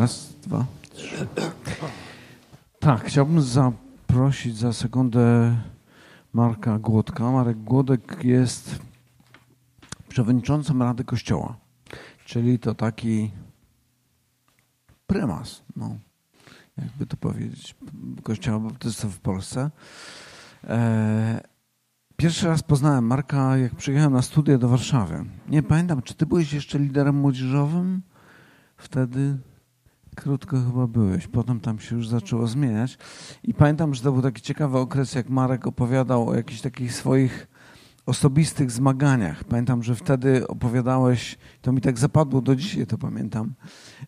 Raz, dwa, trzy. Tak, chciałbym zaprosić za sekundę Marka Głodka. Marek Głodek jest przewodniczącym Rady Kościoła, czyli to taki prymas, no, jakby to powiedzieć, Kościoła Baptystów w Polsce. E, pierwszy raz poznałem Marka, jak przyjechałem na studia do Warszawy. Nie pamiętam, czy ty byłeś jeszcze liderem młodzieżowym wtedy? Krótko chyba byłeś, potem tam się już zaczęło zmieniać. I pamiętam, że to był taki ciekawy okres, jak Marek opowiadał o jakichś takich swoich osobistych zmaganiach. Pamiętam, że wtedy opowiadałeś, to mi tak zapadło, do dzisiaj to pamiętam,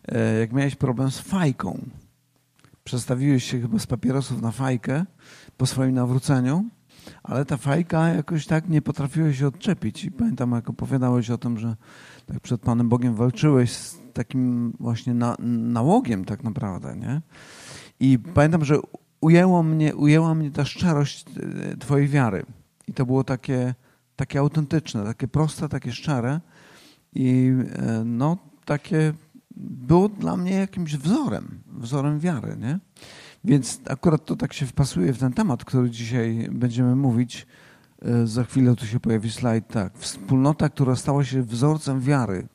e, jak miałeś problem z fajką. Przestawiłeś się chyba z papierosów na fajkę po swoim nawróceniu, ale ta fajka jakoś tak nie potrafiłeś się odczepić. I pamiętam, jak opowiadałeś o tym, że tak przed Panem Bogiem walczyłeś z takim właśnie na, nałogiem tak naprawdę, nie? I pamiętam, że ujęło mnie, ujęła mnie ta szczerość e, Twojej wiary. I to było takie, takie autentyczne, takie proste, takie szczere. I e, no, takie było dla mnie jakimś wzorem, wzorem wiary, nie? Więc akurat to tak się wpasuje w ten temat, który dzisiaj będziemy mówić. E, za chwilę tu się pojawi slajd. Tak, wspólnota, która stała się wzorcem wiary.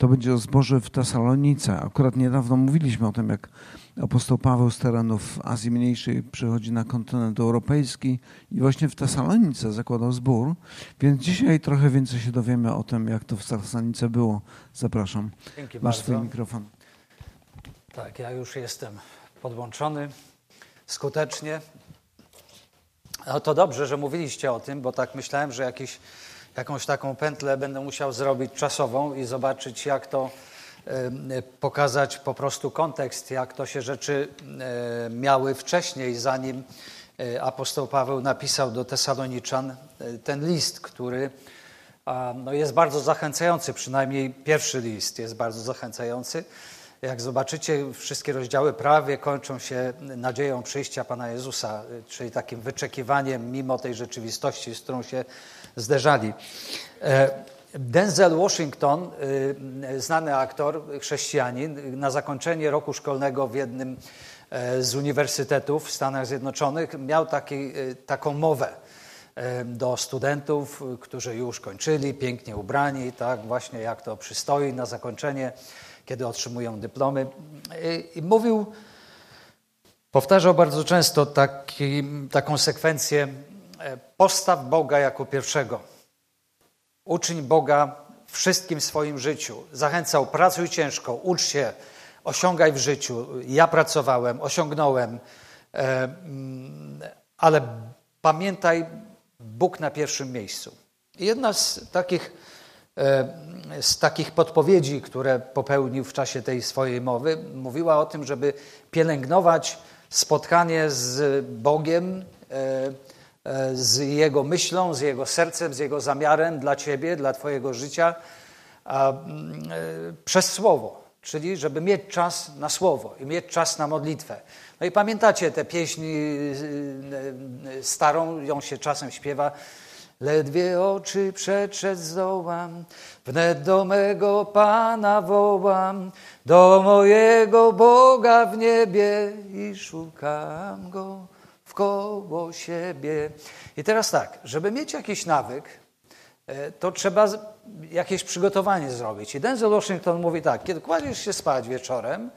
To będzie o zboże w Tesalonice. Akurat niedawno mówiliśmy o tym, jak apostoł Paweł z terenów Azji Mniejszej przychodzi na kontynent europejski i właśnie w Tesalonice zakładał zbór. Więc dzisiaj trochę więcej się dowiemy o tym, jak to w Tesalonice było. Zapraszam. Dzięki Masz bardzo. swój mikrofon. Tak, ja już jestem podłączony skutecznie. No to dobrze, że mówiliście o tym, bo tak myślałem, że jakiś, jakąś taką pętlę będę musiał zrobić czasową i zobaczyć, jak to pokazać po prostu kontekst, jak to się rzeczy miały wcześniej, zanim e, apostoł Paweł napisał do Tesaloniczan e, ten list, który no jest bardzo zachęcający, przynajmniej pierwszy list jest bardzo zachęcający. Jak zobaczycie, wszystkie rozdziały prawie kończą się nadzieją przyjścia Pana Jezusa, czyli takim wyczekiwaniem mimo tej rzeczywistości, z którą się zderzali. E, Denzel Washington, y, znany aktor, chrześcijanin, na zakończenie roku szkolnego w jednym e, z uniwersytetów w Stanach Zjednoczonych miał taki, y, taką mowę e, do studentów, którzy już kończyli, pięknie ubrani, tak właśnie jak to przystoi na zakończenie kiedy otrzymują dyplomy. I, mówił, powtarzał bardzo często taki, taką sekwencję: postaw Boga jako pierwszego. Uczyń Boga wszystkim swoim życiu. Zachęcał, pracuj ciężko, ucz się, osiągaj w życiu. Ja pracowałem, osiągnąłem, e, ale pamiętaj, Bóg na pierwszym miejscu. Jedna z takich z takich podpowiedzi, które popełnił w czasie tej swojej mowy, mówiła o tym, żeby pielęgnować spotkanie z Bogiem, z Jego myślą, z Jego sercem, z Jego zamiarem dla Ciebie, dla Twojego życia przez Słowo. Czyli, żeby mieć czas na Słowo i mieć czas na modlitwę. No i pamiętacie tę pieśń starą, ją się czasem śpiewa. Ledwie oczy przetrzeć zdołam, wnet do mego Pana wołam, do mojego Boga w niebie i szukam Go wkoło siebie. I teraz tak, żeby mieć jakiś nawyk, to trzeba jakieś przygotowanie zrobić. I Denzel Washington mówi tak, kiedy kładziesz się spać wieczorem,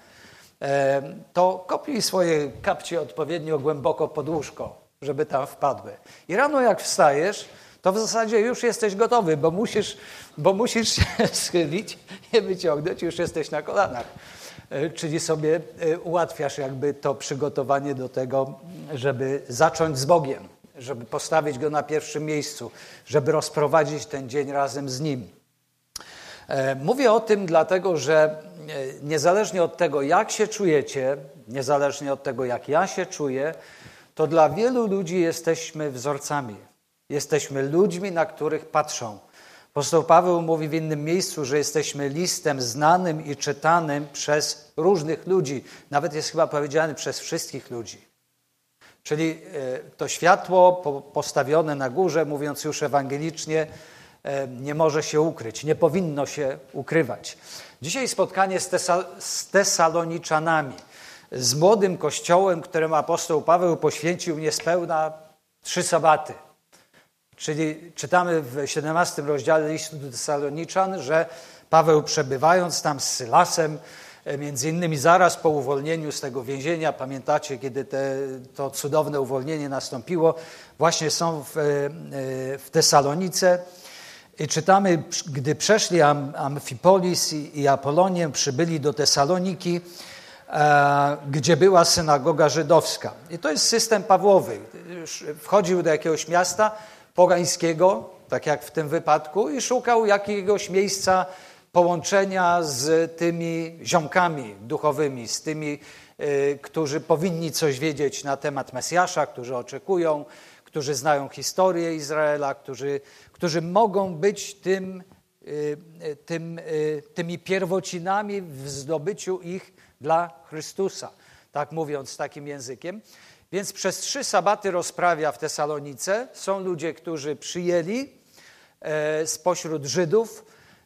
to kopnij swoje kapcie odpowiednio głęboko pod łóżko, żeby tam wpadły. I rano jak wstajesz, to w zasadzie już jesteś gotowy, bo musisz, bo musisz się schylić i wyciągnąć, już jesteś na kolanach. Czyli sobie ułatwiasz jakby to przygotowanie do tego, żeby zacząć z Bogiem, żeby postawić Go na pierwszym miejscu, żeby rozprowadzić ten dzień razem z Nim. Mówię o tym dlatego, że niezależnie od tego, jak się czujecie, niezależnie od tego, jak ja się czuję, to dla wielu ludzi jesteśmy wzorcami. Jesteśmy ludźmi, na których patrzą. Apostoł Paweł mówi w innym miejscu, że jesteśmy listem znanym i czytanym przez różnych ludzi. Nawet jest chyba powiedziane przez wszystkich ludzi. Czyli to światło postawione na górze, mówiąc już ewangelicznie, e, nie może się ukryć, nie powinno się ukrywać. Dzisiaj spotkanie z, Tesal z Tesaloniczanami, z młodym kościołem, któremu apostoł Paweł poświęcił niespełna trzy sabaty. Czyli czytamy w 17 rozdziale listu do Tesaloniczan, że Paweł przebywając tam z Sylasem, e, między innymi zaraz po uwolnieniu z tego więzienia, pamiętacie, kiedy te, to cudowne uwolnienie nastąpiło, właśnie są w, e, w Tesalonice. I czytamy, gdy przeszli Amfipolis i Apolonię, przybyli do Tesaloniki, e, gdzie była synagoga żydowska. I to jest system Pawłowy. Wchodził do jakiegoś miasta pogańskiego, tak jak w tym wypadku, i szukał jakiegoś miejsca połączenia z tymi ziomkami duchowymi, z tymi, y, którzy powinni coś wiedzieć na temat Mesjasza, którzy oczekują, którzy znają historię Izraela, którzy, którzy mogą być tym, y, tym, y, tymi pierwocinami w zdobyciu ich dla Chrystusa, tak mówiąc takim językiem. Więc przez trzy sabaty rozprawia w Tesalonice. Są ludzie, którzy przyjęli e, spośród Żydów,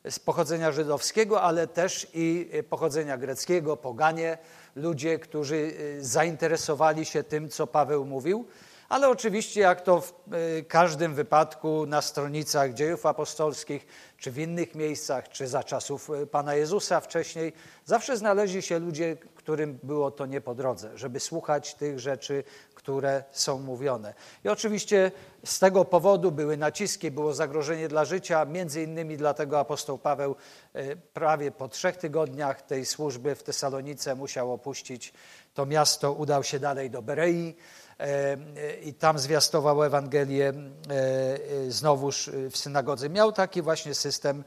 z pochodzenia żydowskiego, ale też i pochodzenia greckiego, poganie, ludzie, którzy y, zainteresowali się tym, co Paweł mówił. Ale oczywiście, jak to w y, każdym wypadku na stronicach dziejów apostolskich, czy w innych miejscach, czy za czasów y, Pana Jezusa wcześniej, zawsze znaleźli się ludzie, którym było to nie po drodze, żeby słuchać tych rzeczy, które są mówione. I oczywiście z tego powodu były naciski, było zagrożenie dla życia, między innymi dlatego apostoł Paweł e, prawie po trzech tygodniach tej służby w Tesalonice musiał opuścić to miasto, udał się dalej do Berei e, i tam zwiastował Ewangelię e, znowuż w synagodze. Miał taki właśnie system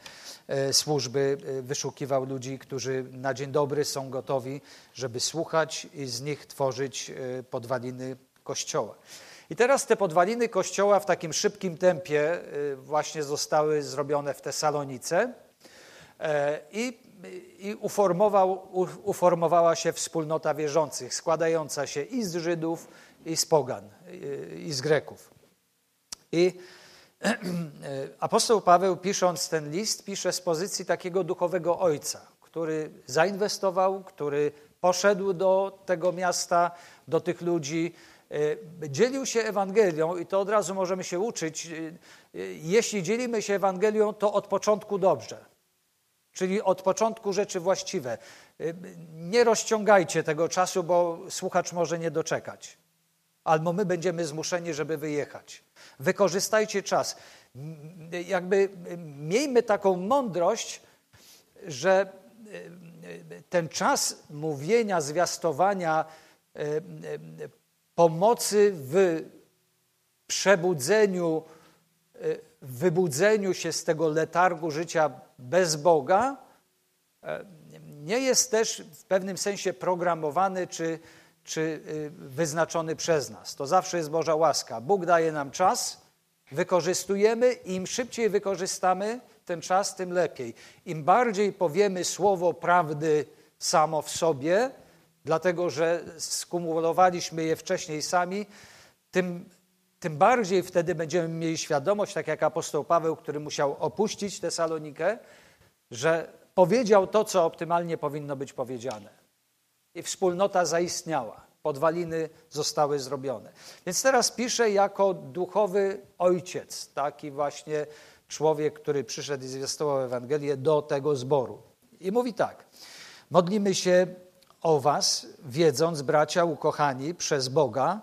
służby, wyszukiwał ludzi, którzy na dzień dobry są gotowi, żeby słuchać i z nich tworzyć podwaliny Kościoła. I teraz te podwaliny Kościoła w takim szybkim tempie y, właśnie zostały zrobione w Tesalonice e, i, i uformował, uformowała się wspólnota wierzących, składająca się i z Żydów, i z Pogan, y, i z Greków. I apostoł Paweł, pisząc ten list, pisze z pozycji takiego duchowego ojca, który zainwestował, który poszedł do tego miasta, do tych ludzi, dzielił się Ewangelią i to od razu możemy się uczyć. E, e, jeśli dzielimy się Ewangelią, to od początku dobrze. Czyli od początku rzeczy właściwe. Nie rozciągajcie tego czasu, bo słuchacz może nie doczekać. Albo my będziemy zmuszeni, żeby wyjechać. Wykorzystajcie czas. Jakby miejmy taką mądrość, że ten czas mówienia, zwiastowania, pomocy w przebudzeniu, e, wybudzeniu się z tego letargu życia bez Boga, e, nie jest też w pewnym sensie programowany czy, czy e, wyznaczony przez nas. To zawsze jest Boża łaska. Bóg daje nam czas, wykorzystujemy, im szybciej wykorzystamy ten czas, tym lepiej. Im bardziej powiemy słowo prawdy samo w sobie, dlatego że skumulowaliśmy je wcześniej sami, tym, tym bardziej wtedy będziemy mieli świadomość, tak jak apostoł Paweł, który musiał opuścić Tesalonikę, że powiedział to, co optymalnie powinno być powiedziane. I wspólnota zaistniała, podwaliny zostały zrobione. Więc teraz piszę jako duchowy ojciec, taki właśnie człowiek, który przyszedł i zwiastował Ewangelię do tego zboru. I mówi tak: modlimy się o was, wiedząc, bracia ukochani, przez Boga,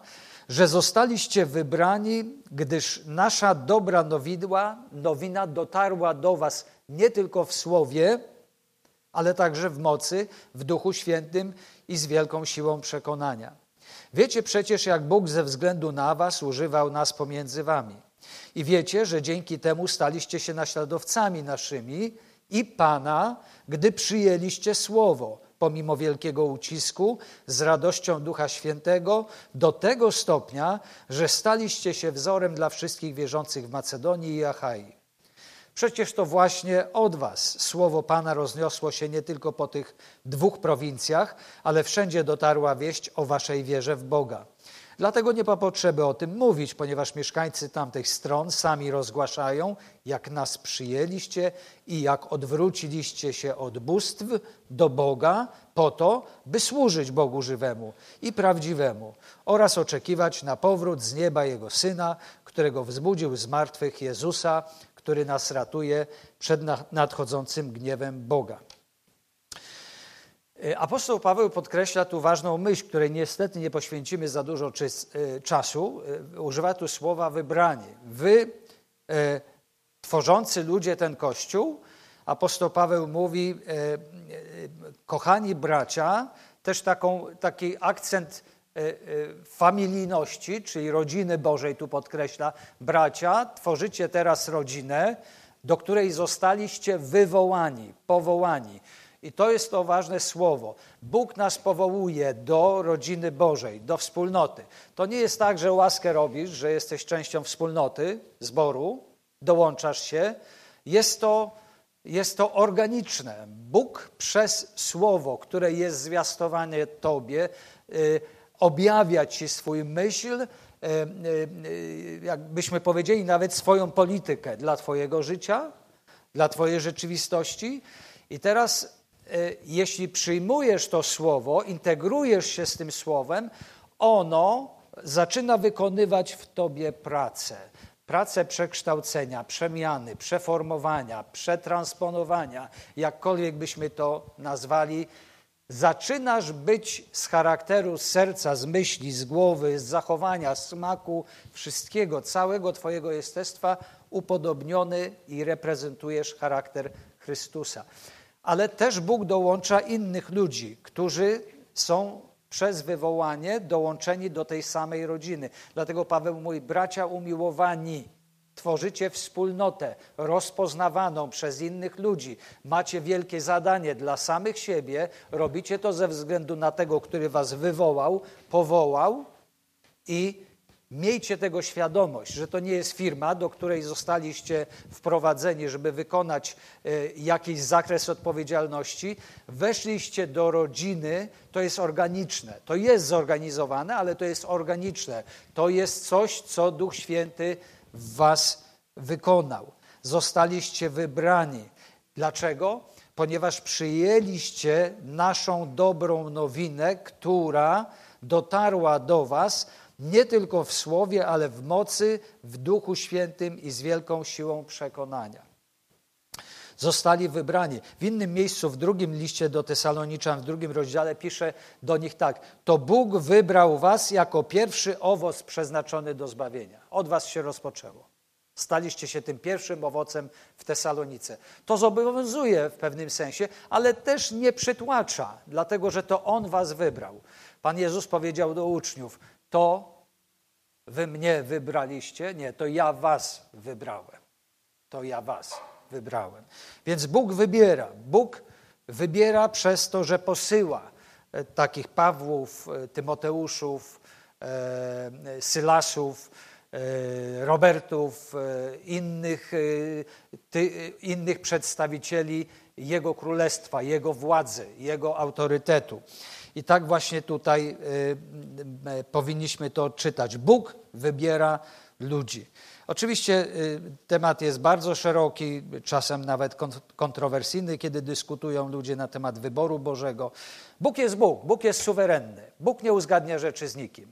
że zostaliście wybrani, gdyż nasza dobra nowidła, nowina dotarła do was nie tylko w słowie, ale także w mocy, w Duchu Świętym i z wielką siłą przekonania. Wiecie przecież, jak Bóg ze względu na was używał nas pomiędzy wami. I wiecie, że dzięki temu staliście się naśladowcami naszymi i Pana, gdy przyjęliście słowo pomimo wielkiego ucisku, z radością Ducha Świętego, do tego stopnia, że staliście się wzorem dla wszystkich wierzących w Macedonii i Achai. Przecież to właśnie od Was słowo Pana rozniosło się nie tylko po tych dwóch prowincjach, ale wszędzie dotarła wieść o Waszej wierze w Boga. Dlatego nie ma potrzeby o tym mówić, ponieważ mieszkańcy tamtych stron sami rozgłaszają, jak nas przyjęliście i jak odwróciliście się od bóstw do Boga po to, by służyć Bogu żywemu i prawdziwemu oraz oczekiwać na powrót z nieba Jego Syna, którego wzbudził z martwych Jezusa, który nas ratuje przed nadchodzącym gniewem Boga. E, apostoł Paweł podkreśla tu ważną myśl, której niestety nie poświęcimy za dużo e, czasu. E, używa tu słowa wybrani. Wy, tworzący ludzie ten kościół, apostoł Paweł mówi, kochani bracia, też taką, taki akcent familijności, czyli rodziny Bożej tu podkreśla, bracia, tworzycie teraz rodzinę, do której zostaliście wywołani, powołani. I to jest to ważne słowo. Bóg nas powołuje do rodziny Bożej, do wspólnoty. To nie jest tak, że łaskę robisz, że jesteś częścią wspólnoty, zboru, dołączasz się. Jest to, jest to organiczne. Bóg przez słowo, które jest zwiastowane Tobie, y, objawia Ci swój myśl, y, y, jakbyśmy powiedzieli, nawet swoją politykę dla Twojego życia, dla Twojej rzeczywistości. I teraz jeśli przyjmujesz to słowo, integrujesz się z tym słowem, ono zaczyna wykonywać w tobie pracę. Pracę przekształcenia, przemiany, przeformowania, przetransponowania, jakkolwiek byśmy to nazwali. Zaczynasz być z charakteru, z serca, z myśli, z głowy, z zachowania, smaku, wszystkiego, całego Twojego jestestwa upodobniony i reprezentujesz charakter Chrystusa ale też Bóg dołącza innych ludzi, którzy są przez wywołanie dołączeni do tej samej rodziny. Dlatego Paweł mówi, bracia umiłowani, tworzycie wspólnotę rozpoznawaną przez innych ludzi, macie wielkie zadanie dla samych siebie, robicie to ze względu na tego, który was wywołał, powołał i Miejcie tego świadomość, że to nie jest firma, do której zostaliście wprowadzeni, żeby wykonać e, jakiś zakres odpowiedzialności. Weszliście do rodziny, to jest organiczne. To jest zorganizowane, ale to jest organiczne. To jest coś, co Duch Święty w Was wykonał. Zostaliście wybrani. Dlaczego? Ponieważ przyjęliście naszą dobrą nowinę, która dotarła do Was nie tylko w słowie, ale w mocy, w Duchu Świętym i z wielką siłą przekonania. Zostali wybrani. W innym miejscu, w drugim liście do Tesaloniczan, w drugim rozdziale pisze do nich tak: To Bóg wybrał was jako pierwszy owoc przeznaczony do zbawienia. Od was się rozpoczęło. Staliście się tym pierwszym owocem w Tesalonice. To zobowiązuje w pewnym sensie, ale też nie przytłacza, dlatego że to On was wybrał. Pan Jezus powiedział do uczniów: to wy mnie wybraliście. Nie, to ja was wybrałem. To ja was wybrałem. Więc Bóg wybiera. Bóg wybiera przez to, że posyła e, takich Pawłów, e, Tymoteuszów, e, Sylasów, Robertów, innych, innych przedstawicieli Jego królestwa, Jego władzy, Jego autorytetu. I tak właśnie tutaj y, y, powinniśmy to czytać. Bóg wybiera ludzi. Oczywiście y, temat jest bardzo szeroki, czasem nawet kontrowersyjny, kiedy dyskutują ludzie na temat wyboru Bożego. Bóg jest Bóg, Bóg jest suwerenny. Bóg nie uzgadnia rzeczy z nikim.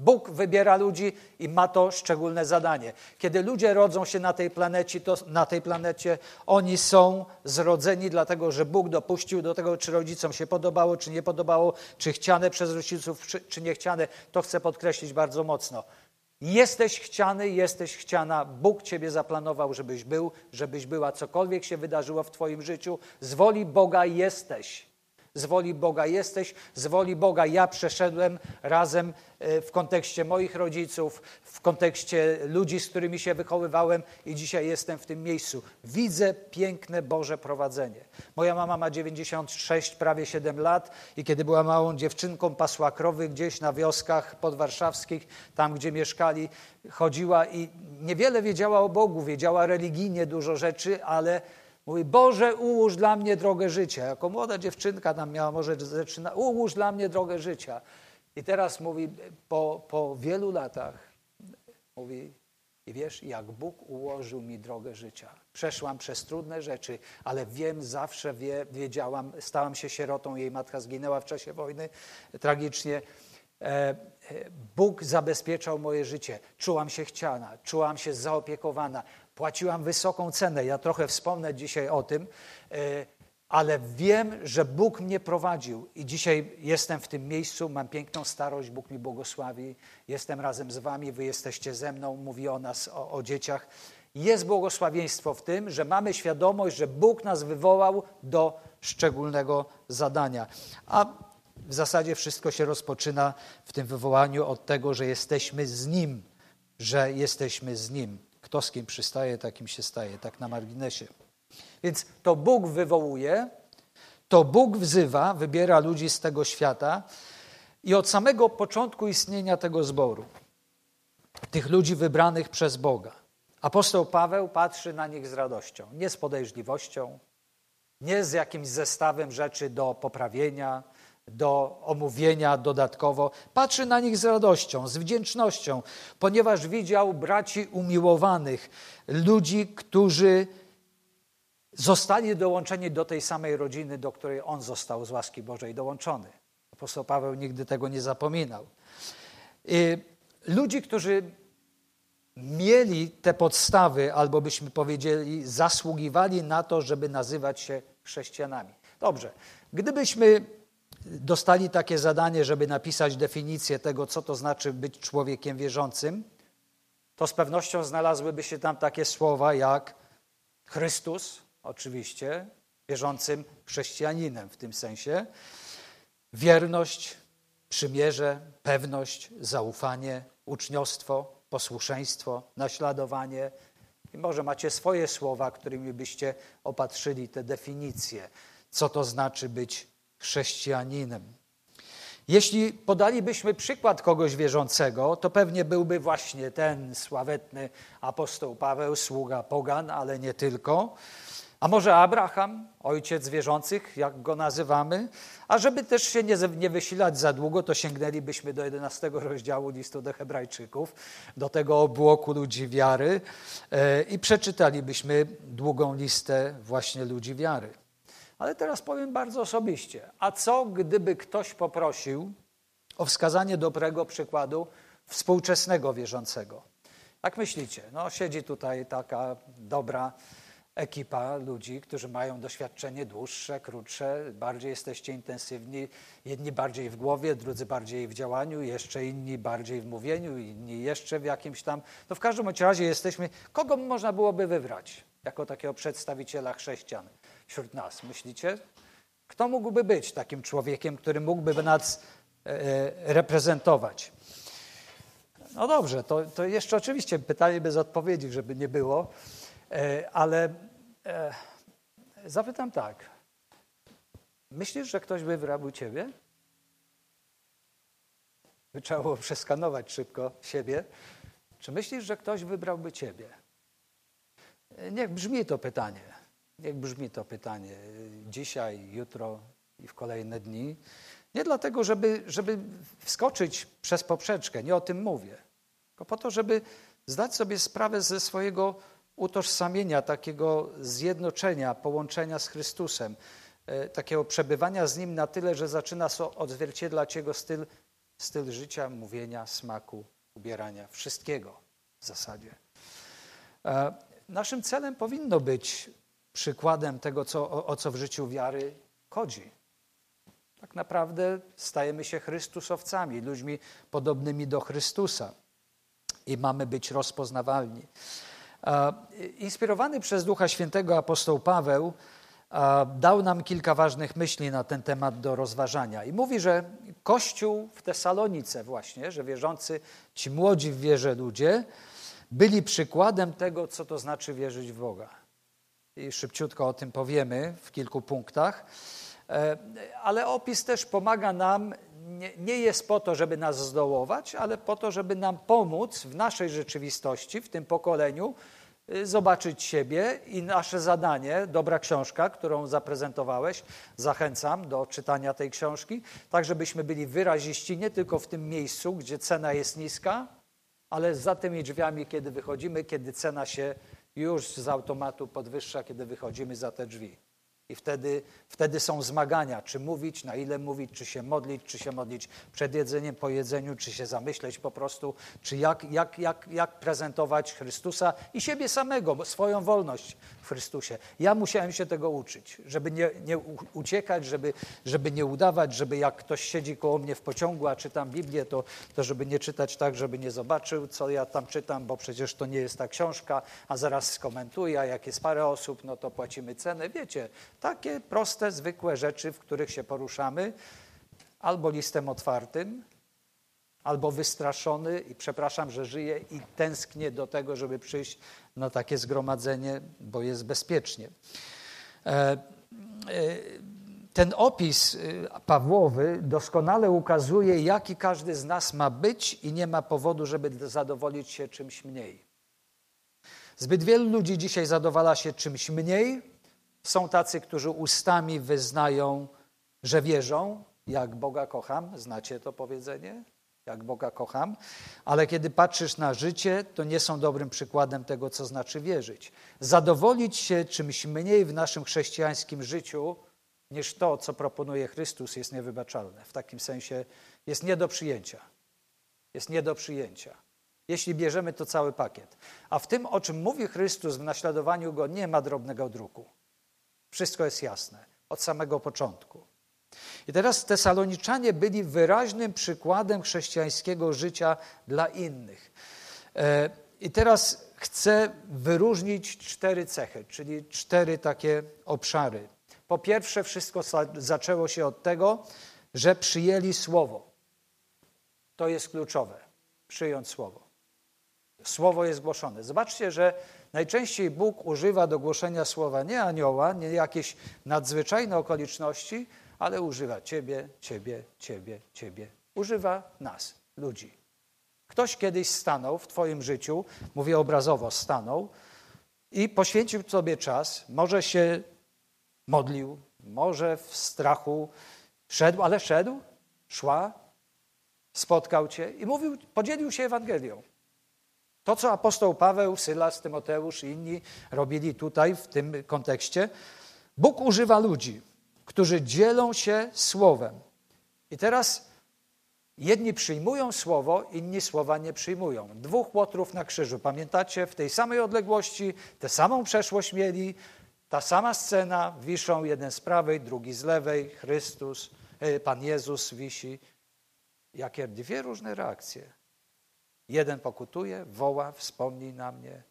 Bóg wybiera ludzi i ma to szczególne zadanie. Kiedy ludzie rodzą się na tej planecie, to na tej planecie oni są zrodzeni dlatego, że Bóg dopuścił do tego, czy rodzicom się podobało, czy nie podobało, czy chciane przez rodziców, czy, czy. To chcę podkreślić bardzo mocno. Jesteś chciany, jesteś chciana. Bóg ciebie zaplanował, żebyś był, żebyś była. Cokolwiek się wydarzyło w twoim życiu, z woli Boga jesteś. Z woli Boga jesteś, z woli Boga ja przeszedłem razem e, w kontekście moich rodziców, w kontekście ludzi, z którymi się wychowywałem i dzisiaj jestem w tym miejscu. Widzę piękne Boże prowadzenie. Moja mama ma 96, prawie 7 lat i kiedy była małą dziewczynką, pasła krowy gdzieś na wioskach podwarszawskich, tam gdzie mieszkali, chodziła i niewiele wiedziała o Bogu, wiedziała religijnie dużo rzeczy, ale Mówi, Boże, ułóż dla mnie drogę życia. Jako młoda dziewczynka tam miała może zaczyna, ułóż dla mnie drogę życia. I teraz mówi, po, po wielu latach, mówi, i wiesz, jak Bóg ułożył mi drogę życia. Przeszłam przez trudne rzeczy, ale wiem, zawsze wie, wiedziałam, stałam się sierotą, jej matka zginęła w czasie wojny tragicznie. E, e, Bóg zabezpieczał moje życie. Czułam się chciana, czułam się zaopiekowana, płaciłam wysoką cenę. Ja trochę wspomnę dzisiaj o tym, e, ale wiem, że Bóg mnie prowadził i dzisiaj jestem w tym miejscu, mam piękną starość, Bóg mi błogosławi, jestem razem z wami, wy jesteście ze mną, mówi o nas, o, o dzieciach. Jest błogosławieństwo w tym, że mamy świadomość, że Bóg nas wywołał do szczególnego zadania. A w zasadzie wszystko się rozpoczyna w tym wywołaniu od tego, że jesteśmy z Nim, że jesteśmy z Nim. Kto z kim przystaje, takim się staje, tak na marginesie. Więc to Bóg wywołuje, to Bóg wzywa, wybiera ludzi z tego świata i od samego początku istnienia tego zboru, tych ludzi wybranych przez Boga, apostoł Paweł patrzy na nich z radością, nie z podejrzliwością, nie z jakimś zestawem rzeczy do poprawienia, do omówienia dodatkowo. Patrzy na nich z radością, z wdzięcznością, ponieważ widział braci umiłowanych, ludzi, którzy zostali dołączeni do tej samej rodziny, do której on został z łaski Bożej dołączony. Apostoł Paweł nigdy tego nie zapominał. Ludzi, którzy mieli te podstawy, albo byśmy powiedzieli, zasługiwali na to, żeby nazywać się chrześcijanami. Dobrze, gdybyśmy dostali takie zadanie, żeby napisać definicję tego, co to znaczy być człowiekiem wierzącym, to z pewnością znalazłyby się tam takie słowa jak Chrystus, oczywiście, wierzącym chrześcijaninem w tym sensie, wierność, przymierze, pewność, zaufanie, uczniostwo, posłuszeństwo, naśladowanie. I może macie swoje słowa, którymi byście opatrzyli te definicje, co to znaczy być chrześcijaninem. Jeśli podalibyśmy przykład kogoś wierzącego, to pewnie byłby właśnie ten sławetny apostoł Paweł, sługa pogan, ale nie tylko. A może Abraham, ojciec wierzących, jak go nazywamy? A żeby też się nie, nie wysilać za długo, to sięgnęlibyśmy do 11 rozdziału listu do Hebrajczyków, do tego obłoku ludzi wiary e, i przeczytalibyśmy długą listę właśnie ludzi wiary. Ale teraz powiem bardzo osobiście. A co gdyby ktoś poprosił o wskazanie dobrego przykładu współczesnego wierzącego? Jak myślicie? No, siedzi tutaj taka dobra ekipa ludzi, którzy mają doświadczenie dłuższe, krótsze, bardziej jesteście intensywni, jedni bardziej w głowie, drudzy bardziej w działaniu, jeszcze inni bardziej w mówieniu, inni jeszcze w jakimś tam. No w każdym razie jesteśmy. Kogo można byłoby wybrać jako takiego przedstawiciela chrześcijan wśród nas, myślicie? Kto mógłby być takim człowiekiem, który mógłby nas e, e reprezentować? No dobrze, to, to jeszcze oczywiście pytanie bez odpowiedzi, żeby nie było. E, ale zapytam tak. Myślisz, że ktoś wybrałby ciebie? By trzeba było przeskanować szybko siebie. Czy myślisz, że ktoś wybrałby ciebie? Niech brzmi to pytanie. Niech brzmi to pytanie dzisiaj, jutro i w kolejne dni. Nie dlatego, żeby, żeby wskoczyć przez poprzeczkę, nie o tym mówię, tylko po to, żeby zdać sobie sprawę ze swojego utożsamienia, takiego zjednoczenia, połączenia z Chrystusem, e, takiego przebywania z Nim na tyle, że zaczyna odzwierciedlać Jego styl, styl życia, mówienia, smaku, ubierania, wszystkiego w zasadzie. E, naszym celem powinno być przykładem tego, co, o, o co w życiu wiary chodzi. Tak naprawdę stajemy się Chrystusowcami, ludźmi podobnymi do Chrystusa i mamy być rozpoznawalni. Inspirowany przez Ducha Świętego apostoł Paweł dał nam kilka ważnych myśli na ten temat do rozważania. I mówi, że Kościół w Tesalonice właśnie, że wierzący, ci młodzi w wierze ludzie, byli przykładem tego, co to znaczy wierzyć w Boga. I szybciutko o tym powiemy w kilku punktach. E, ale opis też pomaga nam nie, jest po to, żeby nas zdołować, ale po to, żeby nam pomóc w naszej rzeczywistości, w tym pokoleniu, y, zobaczyć siebie i nasze zadanie, dobra książka, którą zaprezentowałeś, zachęcam do czytania tej książki, tak żebyśmy byli wyraziści nie tylko w tym miejscu, gdzie cena jest niska, ale za tymi drzwiami, kiedy wychodzimy, kiedy cena się już z automatu podwyższa, kiedy wychodzimy za te drzwi. I wtedy, wtedy są zmagania, czy mówić, na ile mówić, czy się modlić, czy się modlić przed jedzeniem, po jedzeniu, czy się zamyśleć po prostu, czy jak, jak, jak, jak prezentować Chrystusa i siebie samego, swoją wolność Chrystusie. Ja musiałem się tego uczyć, żeby nie, nie uciekać, żeby, żeby nie udawać, żeby jak ktoś siedzi koło mnie w pociągu, a czytam Biblię, to, to żeby nie czytać tak, żeby nie zobaczył, co ja tam czytam, bo przecież to nie jest ta książka, a zaraz skomentuję, a jak jest parę osób, no to płacimy cenę. Wiecie, takie proste, zwykłe rzeczy, w których się poruszamy, albo listem otwartym, albo wystraszony i przepraszam, że żyję i tęsknię do tego, żeby przyjść na takie zgromadzenie, bo jest bezpiecznie. E, e, ten opis e, Pawłowy doskonale ukazuje, jaki każdy z nas ma być i nie ma powodu, żeby zadowolić się czymś mniej. Zbyt wielu ludzi dzisiaj zadowala się czymś mniej, są tacy, którzy ustami wyznają, że wierzą, jak Boga kocham. Znacie to powiedzenie? Jak Boga kocham. Ale kiedy patrzysz na życie, to nie są dobrym przykładem tego, co znaczy wierzyć. Zadowolić się czymś mniej w naszym chrześcijańskim życiu niż to, co proponuje Chrystus, jest niewybaczalne. W takim sensie jest nie do przyjęcia. Jest nie do przyjęcia. Jeśli bierzemy to cały pakiet. A w tym, o czym mówi Chrystus w naśladowaniu Go, nie ma drobnego druku. Wszystko jest jasne od samego początku. I teraz Tesaloniczanie byli wyraźnym przykładem chrześcijańskiego życia dla innych. E, I teraz chcę wyróżnić cztery cechy, czyli cztery takie obszary. Po pierwsze, wszystko zaczęło się od tego, że przyjęli słowo. To jest kluczowe przyjąć słowo. Słowo jest głoszone. Zobaczcie, że Najczęściej Bóg używa do głoszenia słowa nie anioła, nie jakieś nadzwyczajne okoliczności, ale używa ciebie, ciebie, ciebie, ciebie. Używa nas, ludzi. Ktoś kiedyś stanął w Twoim życiu, mówię obrazowo, stanął i poświęcił Tobie czas, może się modlił, może w strachu szedł, ale szedł, szła, spotkał Cię i mówił, podzielił się Ewangelią. To, co apostoł Paweł, Sylas, Tymoteusz i inni robili tutaj w tym kontekście, Bóg używa ludzi, którzy dzielą się słowem. I teraz jedni przyjmują słowo, inni słowa nie przyjmują. Dwóch łotrów na krzyżu, pamiętacie? W tej samej odległości, tę samą przeszłość mieli, ta sama scena, wiszą jeden z prawej, drugi z lewej, Chrystus, e, Pan Jezus wisi. Jakie dwie różne reakcje. Jeden pokutuje, woła, wspomnij na mnie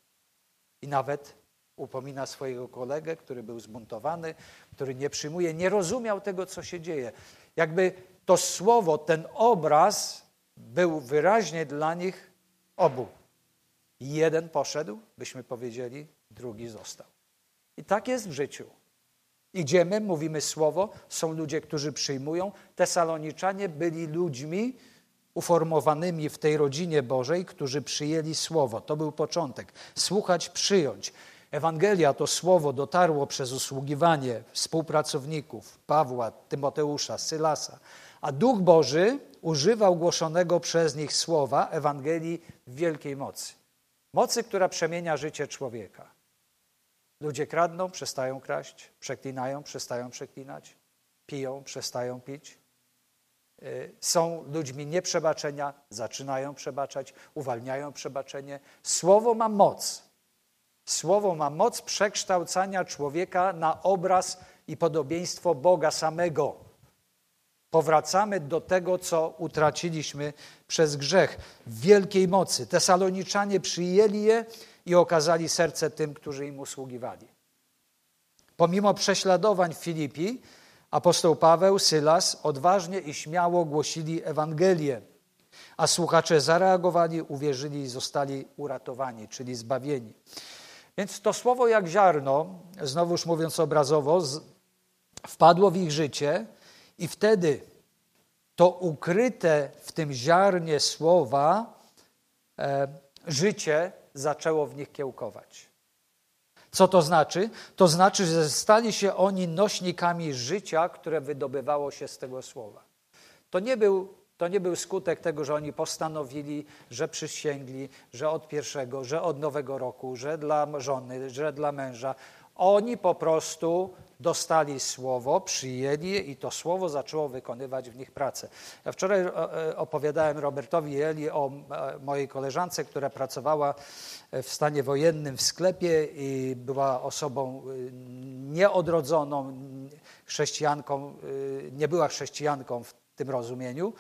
i nawet upomina swojego kolegę, który był zbuntowany, który nie przyjmuje, nie rozumiał tego, co się dzieje. Jakby to słowo, ten obraz był wyraźnie dla nich obu. Jeden poszedł, byśmy powiedzieli, drugi został. I tak jest w życiu. Idziemy, mówimy słowo, są ludzie, którzy przyjmują. Tesaloniczanie byli ludźmi, uformowanymi w tej rodzinie Bożej, którzy przyjęli Słowo. To był początek. Słuchać, przyjąć. Ewangelia to słowo dotarło przez usługiwanie współpracowników Pawła, Tymoteusza, Sylasa, a Duch Boży używał głoszonego przez nich słowa Ewangelii w wielkiej mocy. Mocy, która przemienia życie człowieka. Ludzie kradną, przestają kraść, przeklinają, przestają przeklinać, piją, przestają pić, Y, są ludźmi nieprzebaczenia, zaczynają przebaczać, uwalniają przebaczenie. Słowo ma moc. Słowo ma moc przekształcania człowieka na obraz i podobieństwo Boga samego. Powracamy do tego, co utraciliśmy przez grzech w wielkiej mocy. Tesaloniczanie przyjęli je i okazali serce tym, którzy im usługiwali. Pomimo prześladowań w Filipi, Apostoł Paweł, Sylas odważnie i śmiało głosili Ewangelię, a słuchacze zareagowali, uwierzyli i zostali uratowani, czyli zbawieni. Więc to słowo jak ziarno, znowuż mówiąc obrazowo, wpadło w ich życie i wtedy to ukryte w tym ziarnie słowa e, życie zaczęło w nich kiełkować. Co to znaczy? To znaczy, że stali się oni nośnikami życia, które wydobywało się z tego słowa. To nie był, to nie był skutek tego, że oni postanowili, że przysięgli, że od pierwszego, że od nowego roku, że dla żony, że dla męża. Oni po prostu dostali słowo, przyjęli i to słowo zaczęło wykonywać w nich pracę. Ja wczoraj e, e, opowiadałem Robertowi Eli o e, mojej koleżance, która pracowała w stanie wojennym w sklepie i była osobą nieodrodzoną, chrześcijanką, nie była chrześcijanką w tym rozumieniu,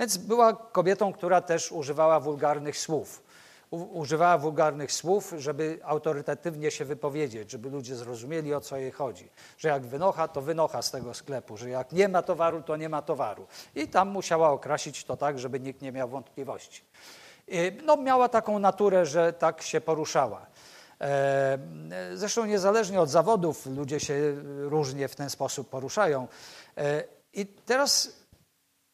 więc była kobietą, która też używała wulgarnych słów używała wulgarnych słów, żeby autorytatywnie się wypowiedzieć, żeby ludzie zrozumieli, o co jej chodzi. Że jak wynocha, to wynocha z tego sklepu, że jak nie ma towaru, to nie ma towaru. I tam musiała okrasić to tak, żeby nikt nie miał wątpliwości. No, miała taką naturę, że tak się poruszała. E, zresztą niezależnie od zawodów ludzie się różnie w ten sposób poruszają. E, I teraz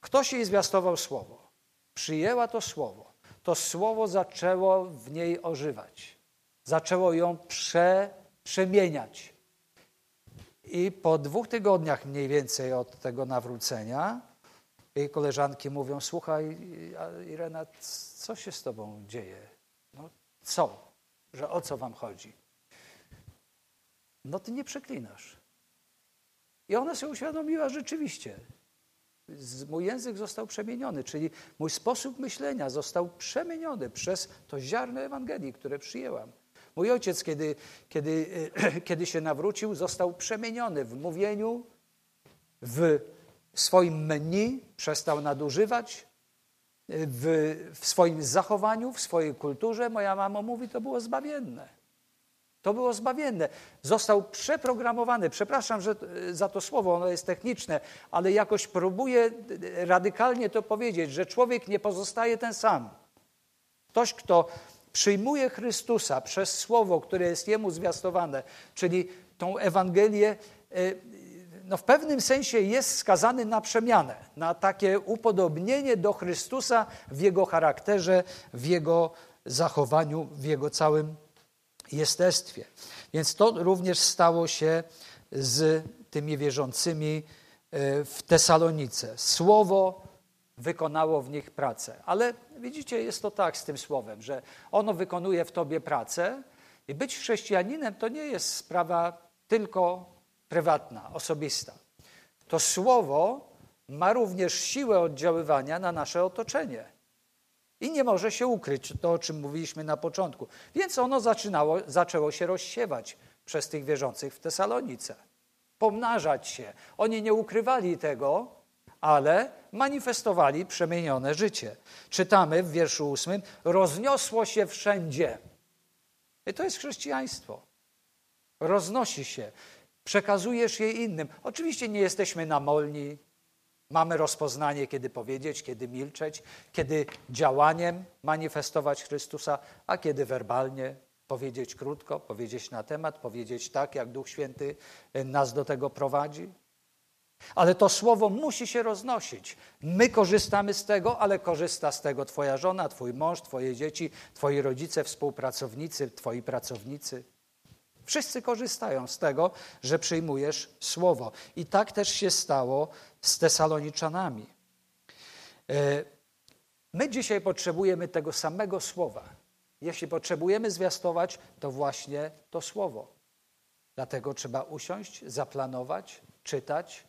ktoś jej zwiastował słowo. Przyjęła to słowo to słowo zaczęło w niej ożywać. Zaczęło ją prze, przemieniać. I po dwóch tygodniach mniej więcej od tego nawrócenia jej koleżanki mówią, słuchaj Irena, co się z tobą dzieje? No co? Że o co wam chodzi? No ty nie przeklinasz. I ona sobie uświadomiła rzeczywiście, mój język został przemieniony, czyli mój sposób myślenia został przemieniony przez to ziarno Ewangelii, które przyjęłam. Mój ojciec, kiedy, kiedy, kiedy się nawrócił, został przemieniony w mówieniu, w swoim menu, przestał nadużywać, w, w swoim zachowaniu, w swojej kulturze. Moja mama mówi, to było zbawienne. To było zbawienne. Został przeprogramowany. Przepraszam że, e, za to słowo, ono jest techniczne, ale jakoś próbuję e, radykalnie to powiedzieć, że człowiek nie pozostaje ten sam. Ktoś, kto przyjmuje Chrystusa przez słowo, które jest jemu zwiastowane, czyli tą Ewangelię, e, no w pewnym sensie jest skazany na przemianę, na takie upodobnienie do Chrystusa w jego charakterze, w jego zachowaniu, w jego całym jestestwie. Więc to również stało się z tymi wierzącymi e, w Tesalonice. Słowo wykonało w nich pracę. Ale widzicie, jest to tak z tym słowem, że ono wykonuje w tobie pracę i być chrześcijaninem to nie jest sprawa tylko prywatna, osobista. To słowo ma również siłę oddziaływania na nasze otoczenie. I nie może się ukryć, to o czym mówiliśmy na początku. Więc ono zaczynało, zaczęło się rozsiewać przez tych wierzących w Tesalonice. Pomnażać się. Oni nie ukrywali tego, ale manifestowali przemienione życie. Czytamy w wierszu ósmym, rozniosło się wszędzie. I to jest chrześcijaństwo. Roznosi się. Przekazujesz je innym. Oczywiście nie jesteśmy namolni, Mamy rozpoznanie, kiedy powiedzieć, kiedy milczeć, kiedy działaniem manifestować Chrystusa, a kiedy werbalnie powiedzieć krótko, powiedzieć na temat, powiedzieć tak, jak Duch Święty nas do tego prowadzi. Ale to słowo musi się roznosić. My korzystamy z tego, ale korzysta z tego Twoja żona, Twój mąż, Twoje dzieci, Twoi rodzice, współpracownicy, Twoi pracownicy. Wszyscy korzystają z tego, że przyjmujesz słowo. I tak też się stało z Tesaloniczanami. E, my dzisiaj potrzebujemy tego samego słowa. Jeśli potrzebujemy zwiastować, to właśnie to słowo. Dlatego trzeba usiąść, zaplanować, czytać,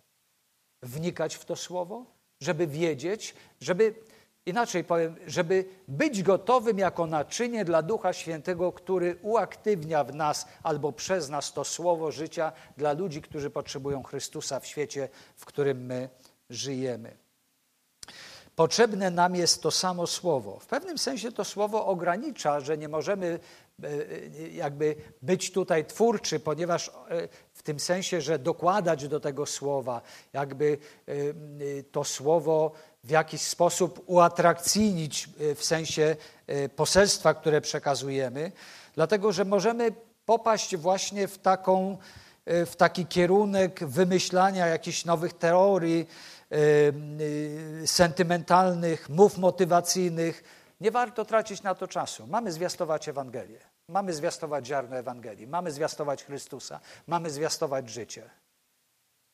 wnikać w to słowo, żeby wiedzieć, żeby Inaczej powiem, żeby być gotowym jako naczynie dla Ducha Świętego, który uaktywnia w nas albo przez nas to słowo życia dla ludzi, którzy potrzebują Chrystusa w świecie, w którym my żyjemy. Potrzebne nam jest to samo słowo. W pewnym sensie to słowo ogranicza, że nie możemy e, e, jakby być tutaj twórczy, ponieważ e, w tym sensie, że dokładać do tego słowa, jakby to słowo w jakiś sposób uatrakcyjnić e, w sensie e, poselstwa, które przekazujemy, dlatego że możemy popaść właśnie w, taką, e, w taki kierunek wymyślania jakichś nowych teorii sentymentalnych, mów motywacyjnych. Nie warto tracić na to czasu. Mamy zwiastować Ewangelię. Mamy zwiastować ziarno Ewangelii, mamy zwiastować Chrystusa, mamy zwiastować życie.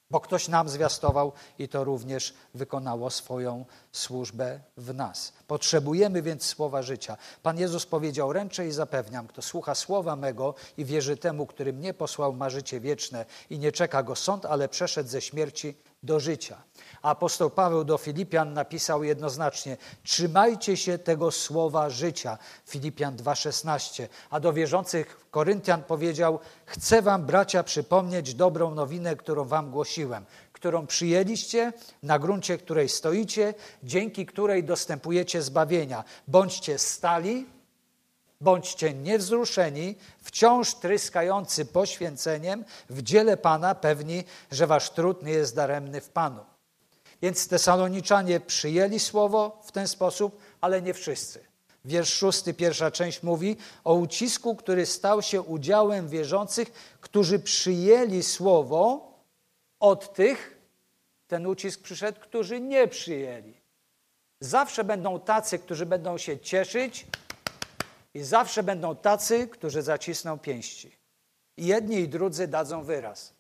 Bo ktoś nam zwiastował i to również wykonało swoją służbę w nas. Potrzebujemy więc słowa życia. Pan Jezus powiedział: Ręczę i zapewniam, kto słucha słowa mego i wierzy temu, który mnie posłał, ma życie wieczne i nie czeka go sąd, ale przeszedł ze śmierci do życia. Apostoł Paweł do Filipian napisał jednoznacznie: Trzymajcie się tego słowa życia. Filipian 2,16. A do wierzących Koryntian powiedział: Chcę wam, bracia, przypomnieć dobrą nowinę, którą wam głosiłem, którą przyjęliście, na gruncie której stoicie, dzięki której dostępujecie zbawienia. Bądźcie stali, Bądźcie niewzruszeni, wciąż tryskający poświęceniem w dziele Pana, pewni, że wasz trud nie jest daremny w Panu. Więc Tesaloniczanie przyjęli słowo w ten sposób, ale nie wszyscy. Wiersz szósty, pierwsza część mówi o ucisku, który stał się udziałem wierzących, którzy przyjęli słowo od tych, ten ucisk przyszedł, którzy nie przyjęli. Zawsze będą tacy, którzy będą się cieszyć, i zawsze będą tacy, którzy zacisną pięści. Jedni i drudzy dadzą wyraz.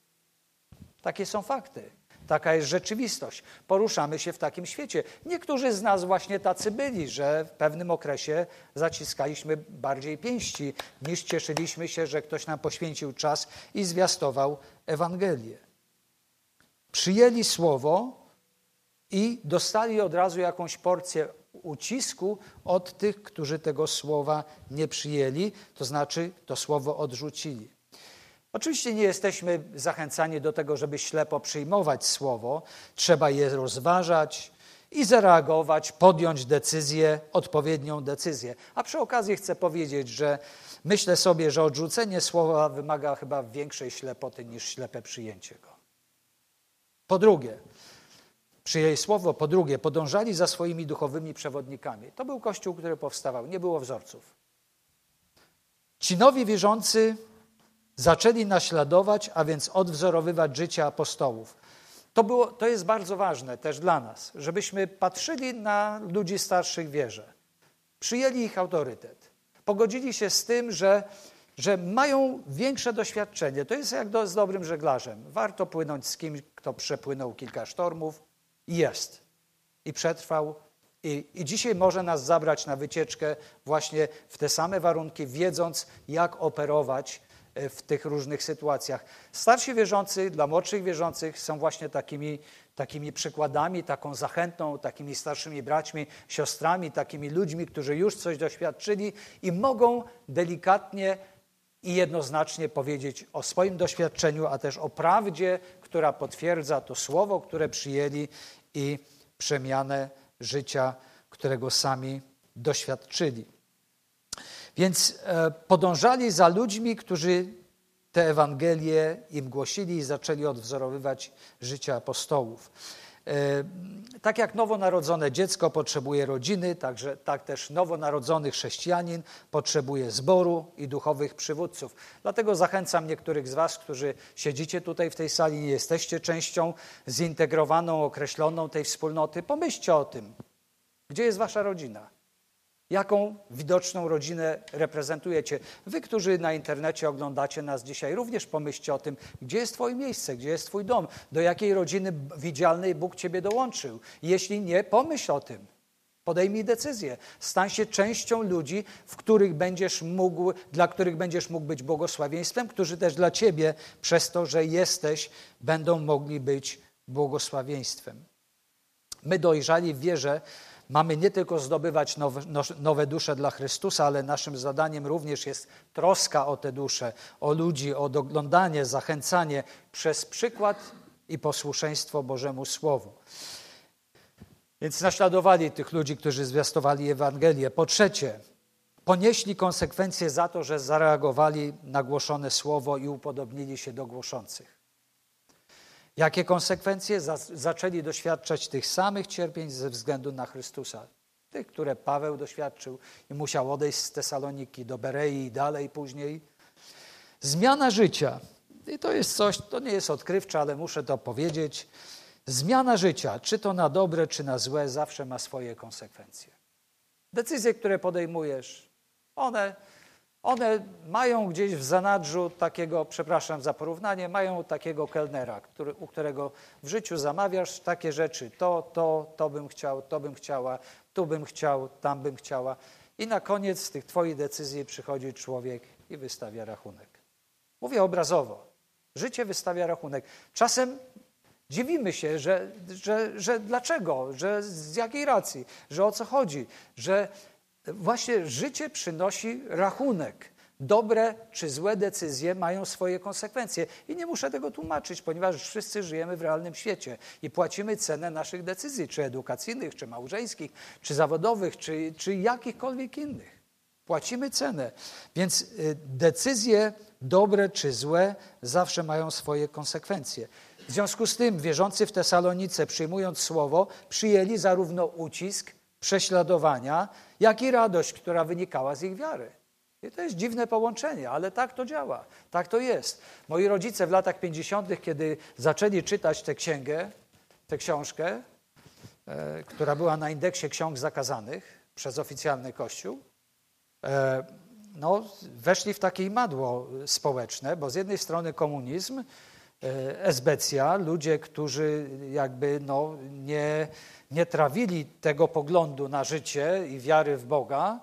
Takie są fakty. Taka jest rzeczywistość. Poruszamy się w takim świecie. Niektórzy z nas właśnie tacy byli, że w pewnym okresie zaciskaliśmy bardziej pięści, niż cieszyliśmy się, że ktoś nam poświęcił czas i zwiastował Ewangelię. Przyjęli słowo i dostali od razu jakąś porcję ucisku od tych, którzy tego słowa nie przyjęli, to znaczy to słowo odrzucili. Oczywiście nie jesteśmy zachęcani do tego, żeby ślepo przyjmować słowo, trzeba je rozważać i zareagować, podjąć decyzję, odpowiednią decyzję. A przy okazji chcę powiedzieć, że myślę sobie, że odrzucenie słowa wymaga chyba większej ślepoty niż ślepe przyjęcie go. Po drugie, przyjęli słowo. Po drugie, podążali za swoimi duchowymi przewodnikami. To był kościół, który powstawał, nie było wzorców. Ci nowi wierzący zaczęli naśladować, a więc odwzorowywać życie apostołów. To, było, to jest bardzo ważne też dla nas, żebyśmy patrzyli na ludzi starszych wierze, przyjęli ich autorytet, pogodzili się z tym, że, że mają większe doświadczenie. To jest jak do, z dobrym żeglarzem. Warto płynąć z kimś, kto przepłynął kilka sztormów, jest. I przetrwał. I, I dzisiaj może nas zabrać na wycieczkę właśnie w te same warunki, wiedząc, jak operować e, w tych różnych sytuacjach. Starsi wierzący dla młodszych wierzących są właśnie takimi, takimi przykładami, taką zachętą, takimi starszymi braćmi, siostrami, takimi ludźmi, którzy już coś doświadczyli i mogą delikatnie i jednoznacznie powiedzieć o swoim doświadczeniu, a też o prawdzie, która potwierdza to słowo, które przyjęli i przemianę życia, którego sami doświadczyli. Więc e, podążali za ludźmi, którzy te Ewangelie im głosili i zaczęli odwzorowywać życie apostołów. E, tak jak nowonarodzone dziecko potrzebuje rodziny, także, tak też nowonarodzony chrześcijanin potrzebuje zboru i duchowych przywódców. Dlatego zachęcam niektórych z Was, którzy siedzicie tutaj w tej sali, nie jesteście częścią zintegrowaną, określoną tej wspólnoty, pomyślcie o tym. Gdzie jest Wasza rodzina? Jaką widoczną rodzinę reprezentujecie? Wy, którzy na internecie oglądacie nas dzisiaj, również pomyślcie o tym, gdzie jest Twoje miejsce, gdzie jest Twój dom, do jakiej rodziny widzialnej Bóg Ciebie dołączył. Jeśli nie, pomyśl o tym. Podejmij decyzję. Stań się częścią ludzi, w których będziesz mógł, dla których będziesz mógł być błogosławieństwem, którzy też dla Ciebie, przez to, że jesteś, będą mogli być błogosławieństwem. My dojrzali w wierze, Mamy nie tylko zdobywać nowe, nowe, dusze dla Chrystusa, ale naszym zadaniem również jest troska o te dusze, o ludzi, o doglądanie, zachęcanie przez przykład i posłuszeństwo Bożemu Słowu. Więc naśladowali tych ludzi, którzy zwiastowali Ewangelię. Po trzecie, ponieśli konsekwencje za to, że zareagowali na głoszone słowo i upodobnili się do głoszących. Jakie konsekwencje? Zaczęli doświadczać tych samych cierpień ze względu na Chrystusa. Tych, które Paweł doświadczył i musiał odejść z Tesaloniki do Berei i dalej później. Zmiana życia. I to jest coś, to nie jest odkrywcze, ale muszę to powiedzieć. Zmiana życia, czy to na dobre, czy na złe, zawsze ma swoje konsekwencje. Decyzje, które podejmujesz, one One mają gdzieś w zanadrzu takiego, przepraszam za porównanie, mają takiego kelnera, który, u którego w życiu zamawiasz takie rzeczy. To, to, to bym chciał, to bym chciała, tu bym chciał, tam bym chciała. I na koniec z tych Twoich decyzji przychodzi człowiek i wystawia rachunek. Mówię obrazowo. Życie wystawia rachunek. Czasem dziwimy się, że, że, że dlaczego, że z jakiej racji, że o co chodzi, że właśnie życie przynosi rachunek. Dobre czy złe decyzje mają swoje konsekwencje. I nie muszę tego tłumaczyć, ponieważ wszyscy żyjemy w realnym świecie i płacimy cenę naszych decyzji, czy edukacyjnych, czy małżeńskich, czy zawodowych, czy, czy jakichkolwiek innych. Płacimy cenę. Więc y, decyzje dobre czy złe zawsze mają swoje konsekwencje. W związku z tym wierzący w Tesalonice, przyjmując słowo, przyjęli zarówno ucisk, prześladowania, jak i radość, która wynikała z ich wiary. I to jest dziwne połączenie, ale tak to działa, tak to jest. Moi rodzice w latach 50., kiedy zaczęli czytać tę księgę, tę książkę, e, która była na indeksie ksiąg zakazanych przez oficjalny kościół, e, no, weszli w takie madło społeczne, bo z jednej strony komunizm, esbecja, ludzie, którzy jakby no, nie, nie trawili tego poglądu na życie i wiary w Boga,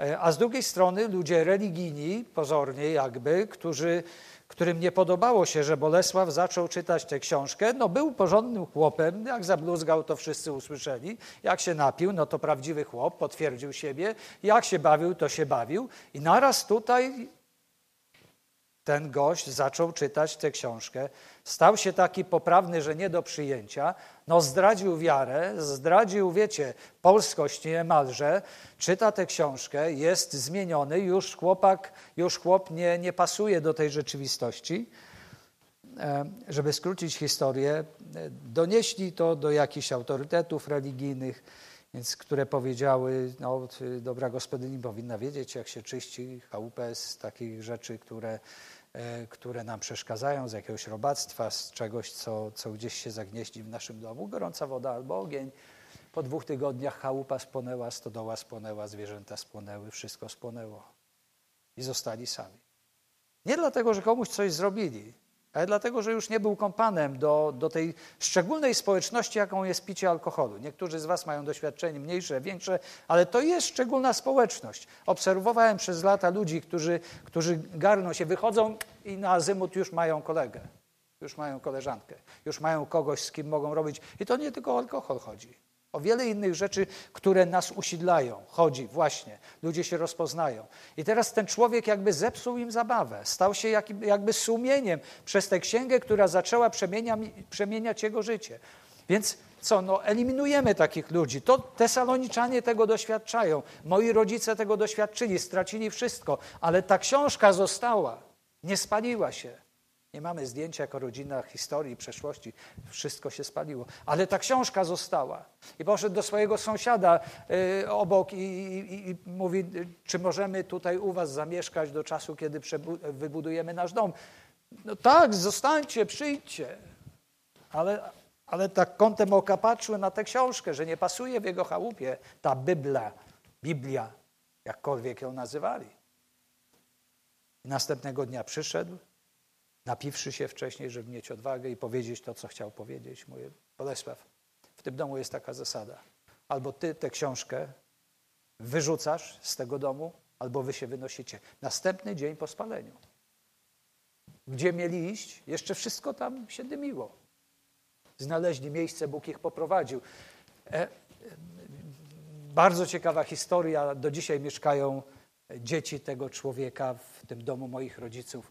e, a z drugiej strony ludzie religijni, pozornie jakby, którzy którym nie podobało się, że Bolesław zaczął czytać tę książkę, no był porządnym chłopem, jak zabluzgał, to wszyscy usłyszeli, jak się napił, no to prawdziwy chłop, potwierdził siebie, jak się bawił, to się bawił. I naraz tutaj ten gość zaczął czytać tę książkę, stał się taki poprawny, że nie do przyjęcia, no zdradził wiarę, zdradził, wiecie, polskość niemalże, czyta tę książkę, jest zmieniony, już chłopak, już chłop nie, nie pasuje do tej rzeczywistości. E, żeby skrócić historię, e, donieśli to do jakichś autorytetów religijnych, więc, które powiedziały, no dobra gospodyni powinna wiedzieć, jak się czyści chałupę z takich rzeczy, które które nam przeszkadzają, z jakiegoś robactwa, z czegoś, co, co gdzieś się zagnieździ w naszym domu. Gorąca woda albo ogień. Po dwóch tygodniach chałupa spłonęła, stodoła spłonęła, zwierzęta spłonęły, wszystko spłonęło. I zostali sami. Nie dlatego, że komuś coś zrobili, ale dlatego, że już nie był kompanem do, do tej szczególnej społeczności, jaką jest picie alkoholu. Niektórzy z Was mają doświadczenie mniejsze, większe, ale to jest szczególna społeczność. Obserwowałem przez lata ludzi, którzy, którzy garną się, wychodzą i na azymut już mają kolegę, już mają koleżankę, już mają kogoś, z kim mogą robić. I to nie tylko o alkohol chodzi. O wiele innych rzeczy, które nas usidlają. Chodzi właśnie. Ludzie się rozpoznają. I teraz ten człowiek jakby zepsuł im zabawę. Stał się jakby sumieniem przez tę księgę, która zaczęła przemieniać jego życie. Więc co, no eliminujemy takich ludzi. To tesaloniczanie tego doświadczają. Moi rodzice tego doświadczyli, stracili wszystko. Ale ta książka została. Nie spaliła się. Nie mamy zdjęcia jako rodzina historii, przeszłości. Wszystko się spaliło. Ale ta książka została. I poszedł do swojego sąsiada y, obok i, i, i, mówi, czy możemy tutaj u was zamieszkać do czasu, kiedy wybudujemy nasz dom. No tak, zostańcie, przyjdźcie. Ale, ale tak kątem oka patrzył na tę książkę, że nie pasuje w jego chałupie ta Biblia, Biblia, jakkolwiek ją nazywali. I następnego dnia przyszedł, napiwszy się wcześniej, żeby mieć odwagę i powiedzieć to, co chciał powiedzieć. Mówię, Bolesław, w tym domu jest taka zasada. Albo ty tę książkę wyrzucasz z tego domu, albo wy się wynosicie. Następny dzień po spaleniu. Gdzie mieli iść? Jeszcze wszystko tam się dymiło. Znaleźli miejsce, Bóg ich poprowadził. E, bardzo ciekawa historia. Do dzisiaj mieszkają dzieci tego człowieka w tym domu moich rodziców.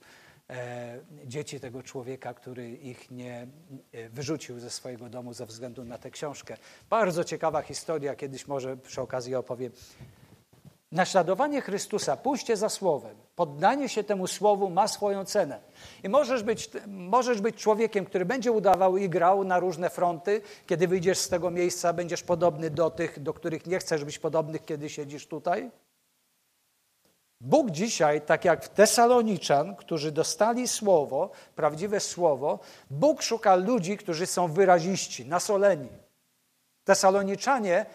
E, dzieci tego człowieka, który ich nie e, wyrzucił ze swojego domu ze względu na tę książkę. Bardzo ciekawa historia, kiedyś może przy okazji opowiem. Naśladowanie Chrystusa, pójście za Słowem, poddanie się temu Słowu ma swoją cenę. I możesz być, możesz być człowiekiem, który będzie udawał i grał na różne fronty. Kiedy wyjdziesz z tego miejsca, będziesz podobny do tych, do których nie chcesz być podobnych, kiedy siedzisz tutaj. Bóg dzisiaj, tak jak w Tesaloniczan, którzy dostali słowo, prawdziwe słowo, Bóg szuka ludzi, którzy są wyraziści, nasoleni. Tesaloniczanie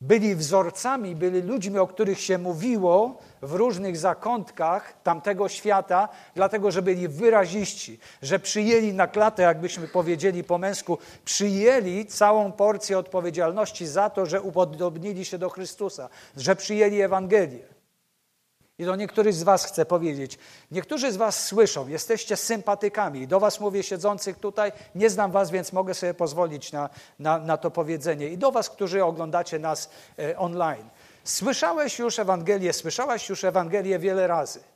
byli wzorcami, byli ludźmi, o których się mówiło w różnych zakątkach tamtego świata, dlatego że byli wyraziści, że przyjęli na klatę, jakbyśmy powiedzieli po męsku, przyjęli całą porcję odpowiedzialności za to, że upodobnili się do Chrystusa, że przyjęli Ewangelię. I do niektórych z Was chcę powiedzieć, niektórzy z Was słyszą, jesteście sympatykami. Do Was mówię siedzących tutaj, nie znam Was, więc mogę sobie pozwolić na, na, na to powiedzenie. I do Was, którzy oglądacie nas e, online. Słyszałeś już Ewangelię, słyszałaś już Ewangelię wiele razy.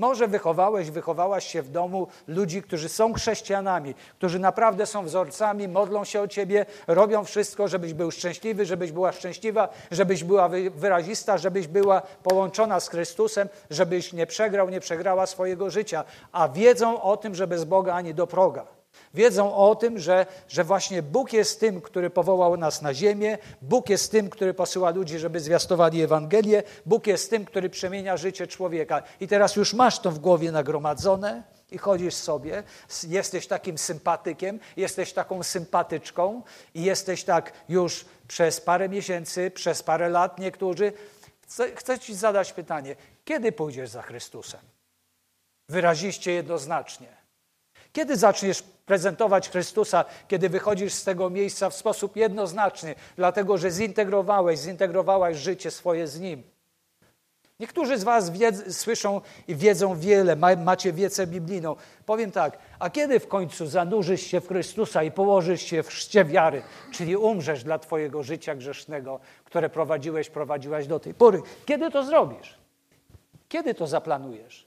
Może wychowałeś, wychowałaś się w domu ludzi, którzy są chrześcijanami, którzy naprawdę są wzorcami, modlą się o ciebie, robią wszystko, żebyś był szczęśliwy, żebyś była szczęśliwa, żebyś była wyrazista, żebyś była połączona z Chrystusem, żebyś nie przegrał, nie przegrała swojego życia, a wiedzą o tym, że bez Boga ani do proga. Wiedzą o tym, że, że właśnie Bóg jest tym, który powołał nas na ziemię, Bóg jest tym, który posyła ludzi, żeby zwiastowali Ewangelię, Bóg jest tym, który przemienia życie człowieka. I teraz już masz to w głowie nagromadzone i chodzisz sobie, jesteś takim sympatykiem, jesteś taką sympatyczką i jesteś tak już przez parę miesięcy, przez parę lat niektórzy. Chcę, chcę Ci zadać pytanie, kiedy pójdziesz za Chrystusem? Wyraziście jednoznacznie. Kiedy zaczniesz prezentować Chrystusa, kiedy wychodzisz z tego miejsca w sposób jednoznaczny, dlatego że zintegrowałeś, zintegrowałaś życie swoje z Nim? Niektórzy z Was słyszą i wiedzą wiele, ma, macie wiedzę biblijną. Powiem tak, a kiedy w końcu zanurzysz się w Chrystusa i położysz się w chrzcie wiary, czyli umrzesz dla Twojego życia grzesznego, które prowadziłeś, prowadziłaś do tej pory? Kiedy to zrobisz? Kiedy to zaplanujesz?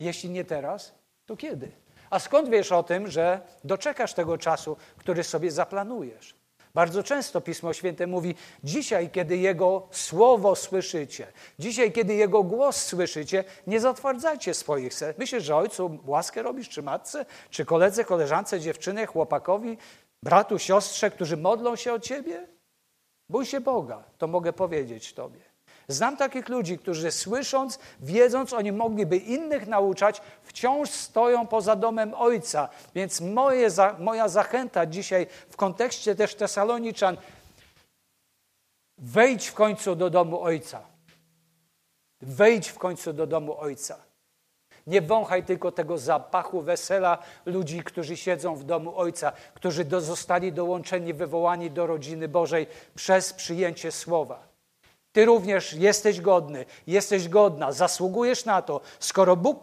Jeśli nie teraz, to kiedy? A skąd wiesz o tym, że doczekasz tego czasu, który sobie zaplanujesz? Bardzo często Pismo Święte mówi: Dzisiaj, kiedy Jego słowo słyszycie, dzisiaj, kiedy Jego głos słyszycie, nie zatwardzajcie swoich serc. Myślisz, że ojcu łaskę robisz, czy matce, czy koledze, koleżance, dziewczynie, chłopakowi, bratu, siostrze, którzy modlą się o ciebie? Bój się Boga, to mogę powiedzieć Tobie. Znam takich ludzi, którzy słysząc, wiedząc, oni mogliby innych nauczać, wciąż stoją poza domem Ojca. Więc moje, moja zachęta dzisiaj w kontekście też Tesaloniczan, wejdź w końcu do domu Ojca. Wejdź w końcu do domu Ojca. Nie wąchaj tylko tego zapachu wesela ludzi, którzy siedzą w domu Ojca, którzy do, zostali dołączeni, wywołani do rodziny Bożej przez przyjęcie słowa. Ty również jesteś godny, jesteś godna, zasługujesz na to. Skoro Bóg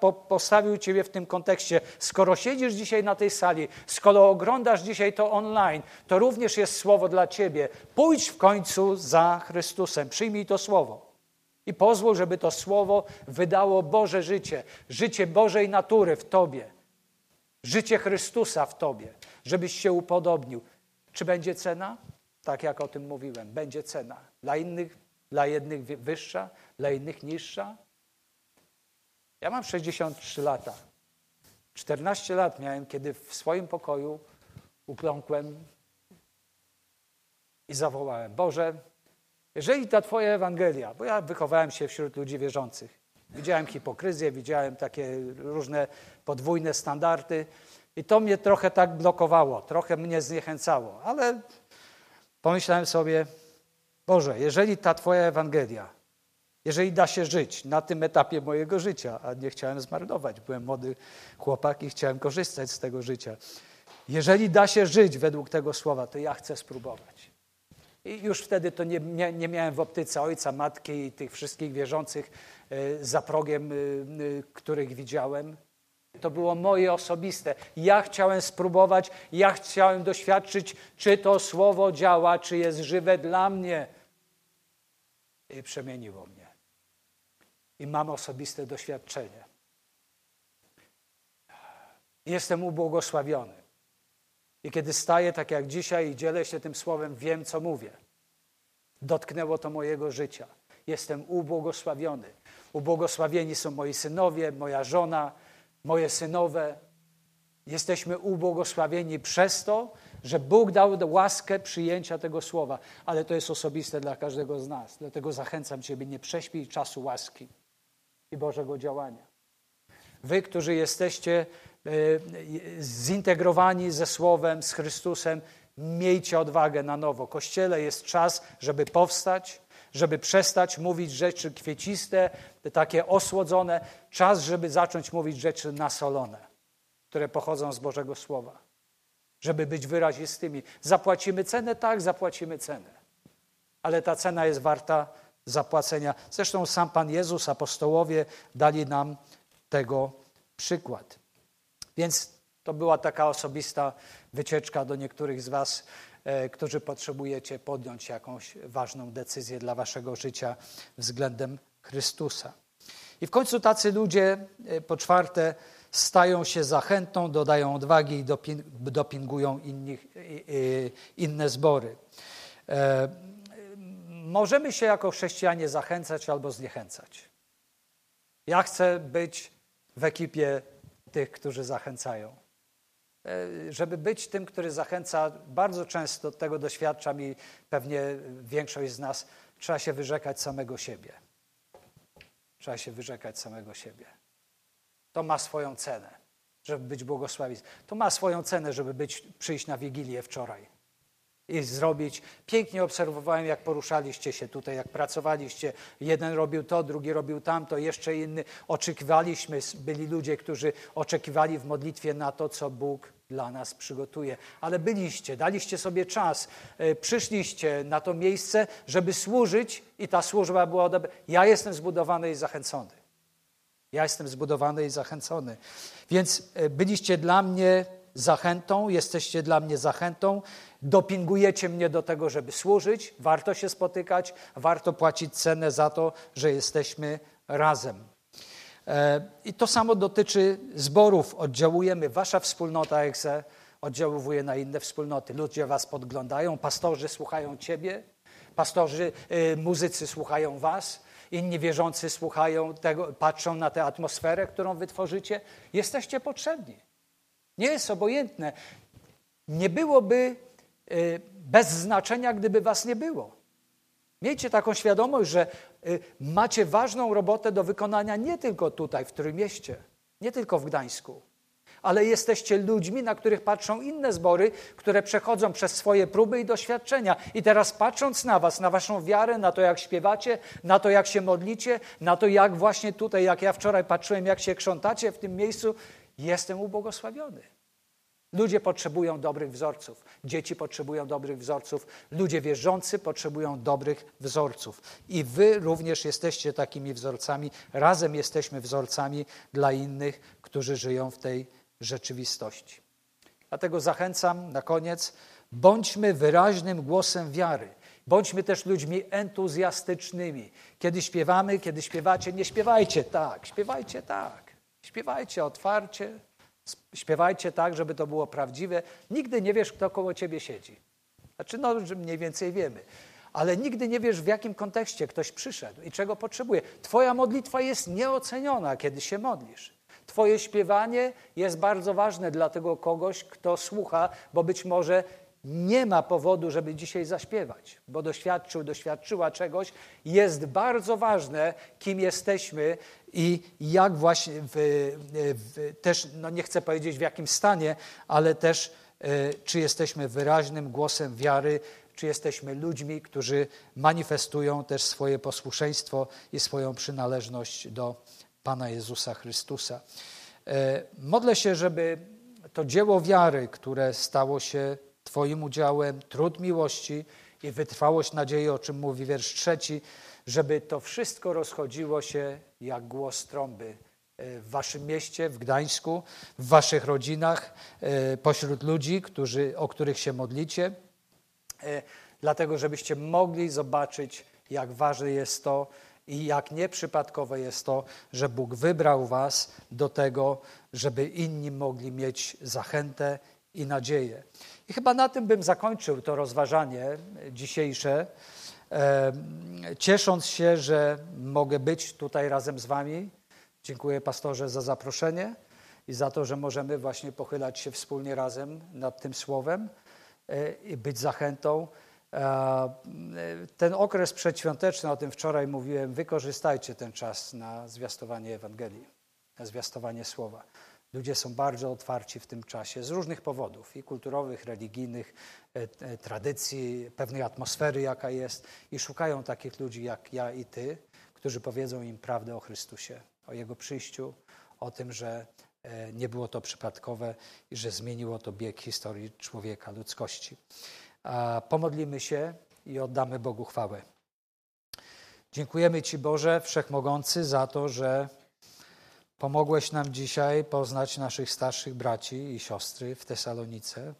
po postawił Ciebie w tym kontekście, skoro siedzisz dzisiaj na tej sali, skoro oglądasz dzisiaj to online, to również jest słowo dla Ciebie. Pójdź w końcu za Chrystusem, przyjmij to słowo. I pozwól, żeby to słowo wydało Boże życie, życie Bożej natury w Tobie, życie Chrystusa w Tobie, żebyś się upodobnił. Czy będzie cena? Tak jak o tym mówiłem, będzie cena. Dla innych, dla jednych wyższa, dla innych niższa. Ja mam 63 lata. 14 lat miałem, kiedy w swoim pokoju ukląkłem i zawołałem: Boże, jeżeli ta Twoja Ewangelia, bo ja wychowałem się wśród ludzi wierzących, widziałem hipokryzję, widziałem takie różne podwójne standardy i to mnie trochę tak blokowało, trochę mnie zniechęcało, ale pomyślałem sobie, Boże, jeżeli ta Twoja Ewangelia, jeżeli da się żyć na tym etapie mojego życia, a nie chciałem zmarnować, byłem młody chłopak i chciałem korzystać z tego życia. Jeżeli da się żyć według tego słowa, to ja chcę spróbować. I już wtedy to nie, nie, nie miałem w optyce ojca, matki i tych wszystkich wierzących e, za progiem, e, e, których widziałem. To było moje osobiste. Ja chciałem spróbować, ja chciałem doświadczyć, czy to słowo działa, czy jest żywe dla mnie. I przemieniło mnie. I mam osobiste doświadczenie. Jestem ubłogosławiony. I kiedy staję tak jak dzisiaj i dzielę się tym słowem, wiem, co mówię. Dotknęło to mojego życia. Jestem ubłogosławiony. Ubłogosławieni są moi synowie, moja żona, moje synowe, jesteśmy ubłogosławieni przez to, że Bóg dał łaskę przyjęcia tego słowa, ale to jest osobiste dla każdego z nas. Dlatego zachęcam Ciebie, nie prześpij czasu łaski i Bożego działania. Wy, którzy jesteście e, zintegrowani ze Słowem, z Chrystusem, Miejcie odwagę na nowo. Kościele jest czas, żeby powstać, żeby przestać mówić rzeczy kwieciste, takie osłodzone. Czas, żeby zacząć mówić rzeczy nasolone, które pochodzą z Bożego Słowa. Żeby być wyrazistymi. Zapłacimy cenę? Tak, zapłacimy cenę. Ale ta cena jest warta zapłacenia. Zresztą sam Pan Jezus, apostołowie dali nam tego przykład. Więc to była taka osobista wycieczka do niektórych z Was, którzy potrzebujecie podjąć jakąś ważną decyzję dla Waszego życia względem Chrystusa. I w końcu tacy ludzie, e, po czwarte, stają się zachętą, dodają odwagi i dopingują innych, inne zbory. E, możemy się jako chrześcijanie zachęcać albo zniechęcać. Ja chcę być w ekipie tych, którzy zachęcają. E, żeby być tym, który zachęca, bardzo często tego doświadczam i pewnie większość z nas, trzeba się wyrzekać samego siebie. Trzeba się wyrzekać samego siebie. To ma swoją cenę, żeby być błogosławieństwem. To ma swoją cenę, żeby być, przyjść na Wigilię wczoraj i zrobić. Pięknie obserwowałem, jak poruszaliście się tutaj, jak pracowaliście. Jeden robił to, drugi robił tamto, jeszcze inny. Oczekiwaliśmy, byli ludzie, którzy oczekiwali w modlitwie na to, co Bóg dla nas przygotuje. Ale byliście, daliście sobie czas, e, przyszliście na to miejsce, żeby służyć i ta służba była dobra. Ja jestem zbudowany i zachęcony. Ja jestem zbudowany i zachęcony. Więc e, byliście dla mnie zachętą, jesteście dla mnie zachętą, dopingujecie mnie do tego, żeby służyć, warto się spotykać, warto płacić cenę za to, że jesteśmy razem. E, I to samo dotyczy zborów. Oddziałujemy. Wasza wspólnota EXE oddziałuje na inne wspólnoty. Ludzie was podglądają, pastorzy słuchają ciebie, pastorzy, y, muzycy słuchają was, inni wierzący słuchają tego, patrzą na tę atmosferę, którą wytworzycie. Jesteście potrzebni. Nie jest obojętne. Nie byłoby y, bez znaczenia, gdyby was nie było. Miejcie taką świadomość, że y, macie ważną robotę do wykonania nie tylko tutaj, w Trójmieście, nie tylko w Gdańsku, ale jesteście ludźmi, na których patrzą inne zbory, które przechodzą przez swoje próby i doświadczenia. I teraz patrząc na Was, na Waszą wiarę, na to, jak śpiewacie, na to, jak się modlicie, na to, jak właśnie tutaj, jak ja wczoraj patrzyłem, jak się krzątacie w tym miejscu, jestem ubłogosławiony. Ludzie potrzebują dobrych wzorców, dzieci potrzebują dobrych wzorców, ludzie wierzący potrzebują dobrych wzorców. I wy również jesteście takimi wzorcami, razem jesteśmy wzorcami dla innych, którzy żyją w tej rzeczywistości. Dlatego zachęcam na koniec, bądźmy wyraźnym głosem wiary. Bądźmy też ludźmi entuzjastycznymi. Kiedy śpiewamy, kiedy śpiewacie, nie śpiewajcie tak, śpiewajcie tak. Śpiewajcie otwarcie, Śpiewajcie tak, żeby to było prawdziwe. Nigdy nie wiesz, kto koło ciebie siedzi. Znaczy, no, że mniej więcej wiemy. Ale nigdy nie wiesz, w jakim kontekście ktoś przyszedł i czego potrzebuje. Twoja modlitwa jest nieoceniona, kiedy się modlisz. Twoje śpiewanie jest bardzo ważne dla tego kogoś, kto słucha, bo być może nie ma powodu, żeby dzisiaj zaśpiewać, bo doświadczył, doświadczyła czegoś. Jest bardzo ważne, kim jesteśmy i jak właśnie, w, w, też, no nie chcę powiedzieć w jakim stanie, ale też e, czy jesteśmy wyraźnym głosem wiary, czy jesteśmy ludźmi, którzy manifestują też swoje posłuszeństwo i swoją przynależność do Pana Jezusa Chrystusa. E, modlę się, żeby to dzieło wiary, które stało się Twoim udziałem, trud miłości i wytrwałość nadziei, o czym mówi wiersz trzeci, żeby to wszystko rozchodziło się jak głos trąby e, w waszym mieście, w Gdańsku, w waszych rodzinach, e, pośród ludzi, którzy, o których się modlicie, e, dlatego żebyście mogli zobaczyć, jak ważne jest to i jak nieprzypadkowe jest to, że Bóg wybrał was do tego, żeby inni mogli mieć zachętę i nadzieję. I chyba na tym bym zakończył to rozważanie dzisiejsze, ciesząc się, że mogę być tutaj razem z Wami. Dziękuję pastorze za zaproszenie i za to, że możemy właśnie pochylać się wspólnie razem nad tym słowem e, i być zachętą. E, ten okres przedświąteczny, o tym wczoraj mówiłem, wykorzystajcie ten czas na zwiastowanie Ewangelii, na zwiastowanie słowa. Ludzie są bardzo otwarci w tym czasie z różnych powodów i kulturowych, religijnych, e, e, tradycji, pewnej atmosfery, jaka jest, i szukają takich ludzi jak ja i ty, którzy powiedzą im prawdę o Chrystusie, o Jego przyjściu, o tym, że e, nie było to przypadkowe i że zmieniło to bieg historii człowieka, ludzkości. Pomodlimy się i oddamy Bogu chwałę. Dziękujemy Ci, Boże Wszechmogący, za to, że Pomogłeś nam dzisiaj poznać naszych starszych braci i siostry w Tesalonice,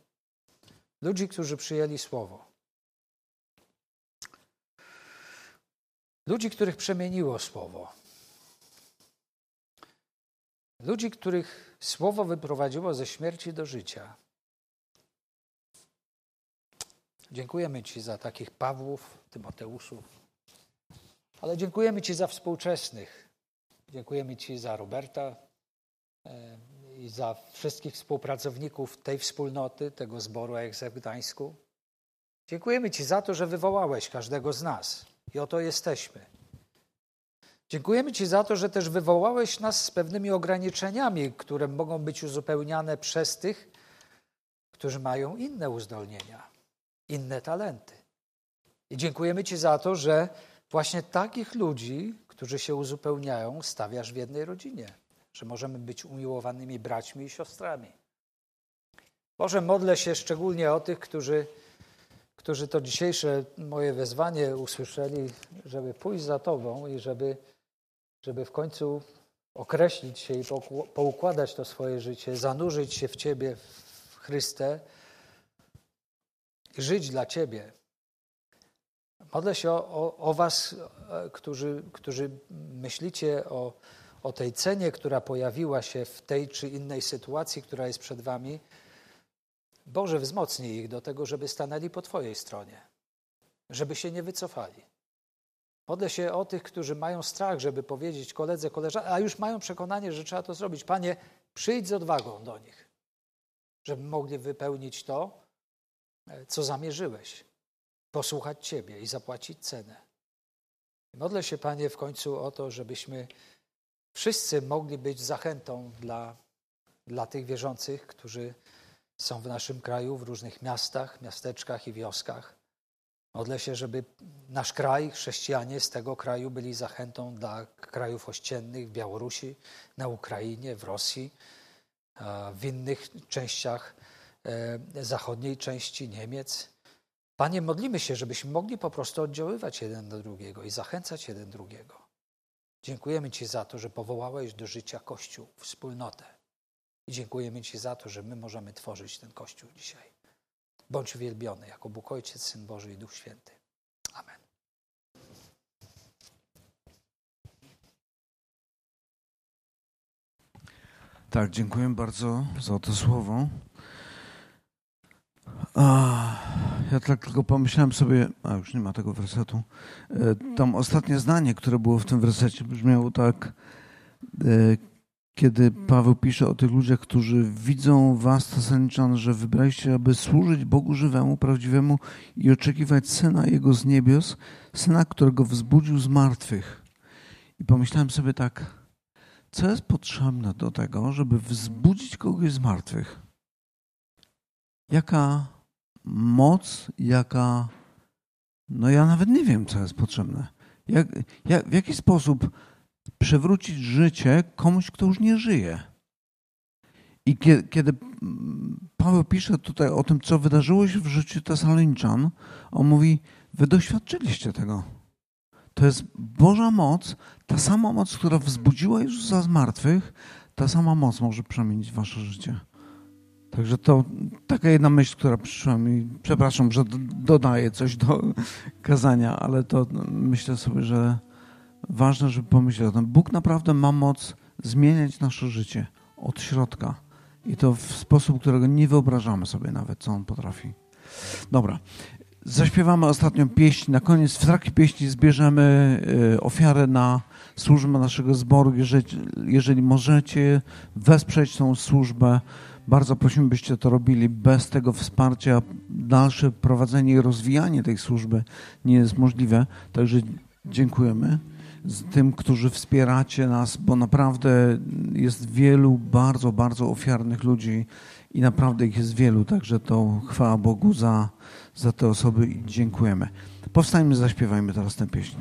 ludzi, którzy przyjęli Słowo. Ludzi, których przemieniło Słowo. Ludzi, których Słowo wyprowadziło ze śmierci do życia. Dziękujemy Ci za takich Pawłów, Tymoteuszów, ale dziękujemy Ci za współczesnych, Dziękujemy Ci za Roberta e, i za wszystkich współpracowników tej wspólnoty, tego zboru EXE w Gdańsku. Dziękujemy Ci za to, że wywołałeś każdego z nas i oto jesteśmy. Dziękujemy Ci za to, że też wywołałeś nas z pewnymi ograniczeniami, które mogą być uzupełniane przez tych, którzy mają inne uzdolnienia, inne talenty. I dziękujemy Ci za to, że właśnie takich ludzi którzy się uzupełniają, stawiasz w jednej rodzinie, że możemy być umiłowanymi braćmi i siostrami. Boże, modlę się szczególnie o tych, którzy, którzy to dzisiejsze moje wezwanie usłyszeli, żeby pójść za Tobą i żeby, żeby w końcu określić się i poukładać to swoje życie, zanurzyć się w Ciebie, w Chryste i żyć dla Ciebie. Modlę się o, o, o Was, e, którzy, którzy myślicie o, o tej cenie, która pojawiła się w tej czy innej sytuacji, która jest przed Wami. Boże, wzmocnij ich do tego, żeby stanęli po Twojej stronie, żeby się nie wycofali. Modlę się o tych, którzy mają strach, żeby powiedzieć koledze, koleżance, a już mają przekonanie, że trzeba to zrobić. Panie, przyjdź z odwagą do nich, żeby mogli wypełnić to, e, co zamierzyłeś posłuchać Ciebie i zapłacić cenę. Modlę się, Panie, w końcu o to, żebyśmy wszyscy mogli być zachętą dla, dla tych wierzących, którzy są w naszym kraju, w różnych miastach, miasteczkach i wioskach. Modlę się, żeby nasz kraj, chrześcijanie z tego kraju byli zachętą dla krajów ościennych w Białorusi, na Ukrainie, w Rosji, w innych częściach e, zachodniej części Niemiec. Panie, modlimy się, żebyśmy mogli po prostu oddziaływać jeden do drugiego i zachęcać jeden drugiego. Dziękujemy Ci za to, że powołałeś do życia Kościół, wspólnotę. I dziękujemy Ci za to, że my możemy tworzyć ten Kościół dzisiaj. Bądź uwielbiony jako Bóg Ojciec, Syn Boży i Duch Święty. Amen. Tak, dziękuję bardzo za to słowo. A, ja tak tylko pomyślałem sobie, a już nie ma tego wersetu, e, tam ostatnie zdanie, które było w tym wersecie brzmiało tak, e, kiedy Paweł pisze o tych ludziach, którzy widzą was, Tesaloniczan, że wybraliście, aby służyć Bogu żywemu, prawdziwemu i oczekiwać Syna Jego z niebios, Syna, którego wzbudził z martwych. I pomyślałem sobie tak, co jest potrzebne do tego, żeby wzbudzić kogoś z martwych? Jaka moc, jaka. No ja nawet nie wiem, co jest potrzebne. Jak, jak, w jaki sposób przewrócić życie komuś, kto już nie żyje? I kiedy, kiedy Paweł pisze tutaj o tym, co wydarzyło się w życiu Tesaloniczan, on mówi: Wy doświadczyliście tego. To jest Boża moc, ta sama moc, która wzbudziła Jezusa z martwych, ta sama moc może przemienić wasze życie. Także to taka jedna myśl, która przyszła mi. Przepraszam, że dodaję coś do kazania, ale to myślę sobie, że ważne, żeby pomyśleć o tym. Bóg naprawdę ma moc zmieniać nasze życie od środka. I to w sposób, którego nie wyobrażamy sobie nawet, co On potrafi. Dobra. Zaśpiewamy ostatnią pieśń. Na koniec, w trakcie pieśni zbierzemy y, ofiarę na służbę naszego zboru. Jeżeli, jeżeli możecie wesprzeć tą służbę, bardzo prosimy, byście to robili. Bez tego wsparcia dalsze prowadzenie i rozwijanie tej służby nie jest możliwe. Także dziękujemy. tym, którzy wspieracie nas, bo naprawdę jest wielu bardzo, bardzo ofiarnych ludzi i naprawdę ich jest wielu, także to chwała Bogu za, za te osoby i dziękujemy. Powstańmy, zaśpiewajmy teraz tę pieśń.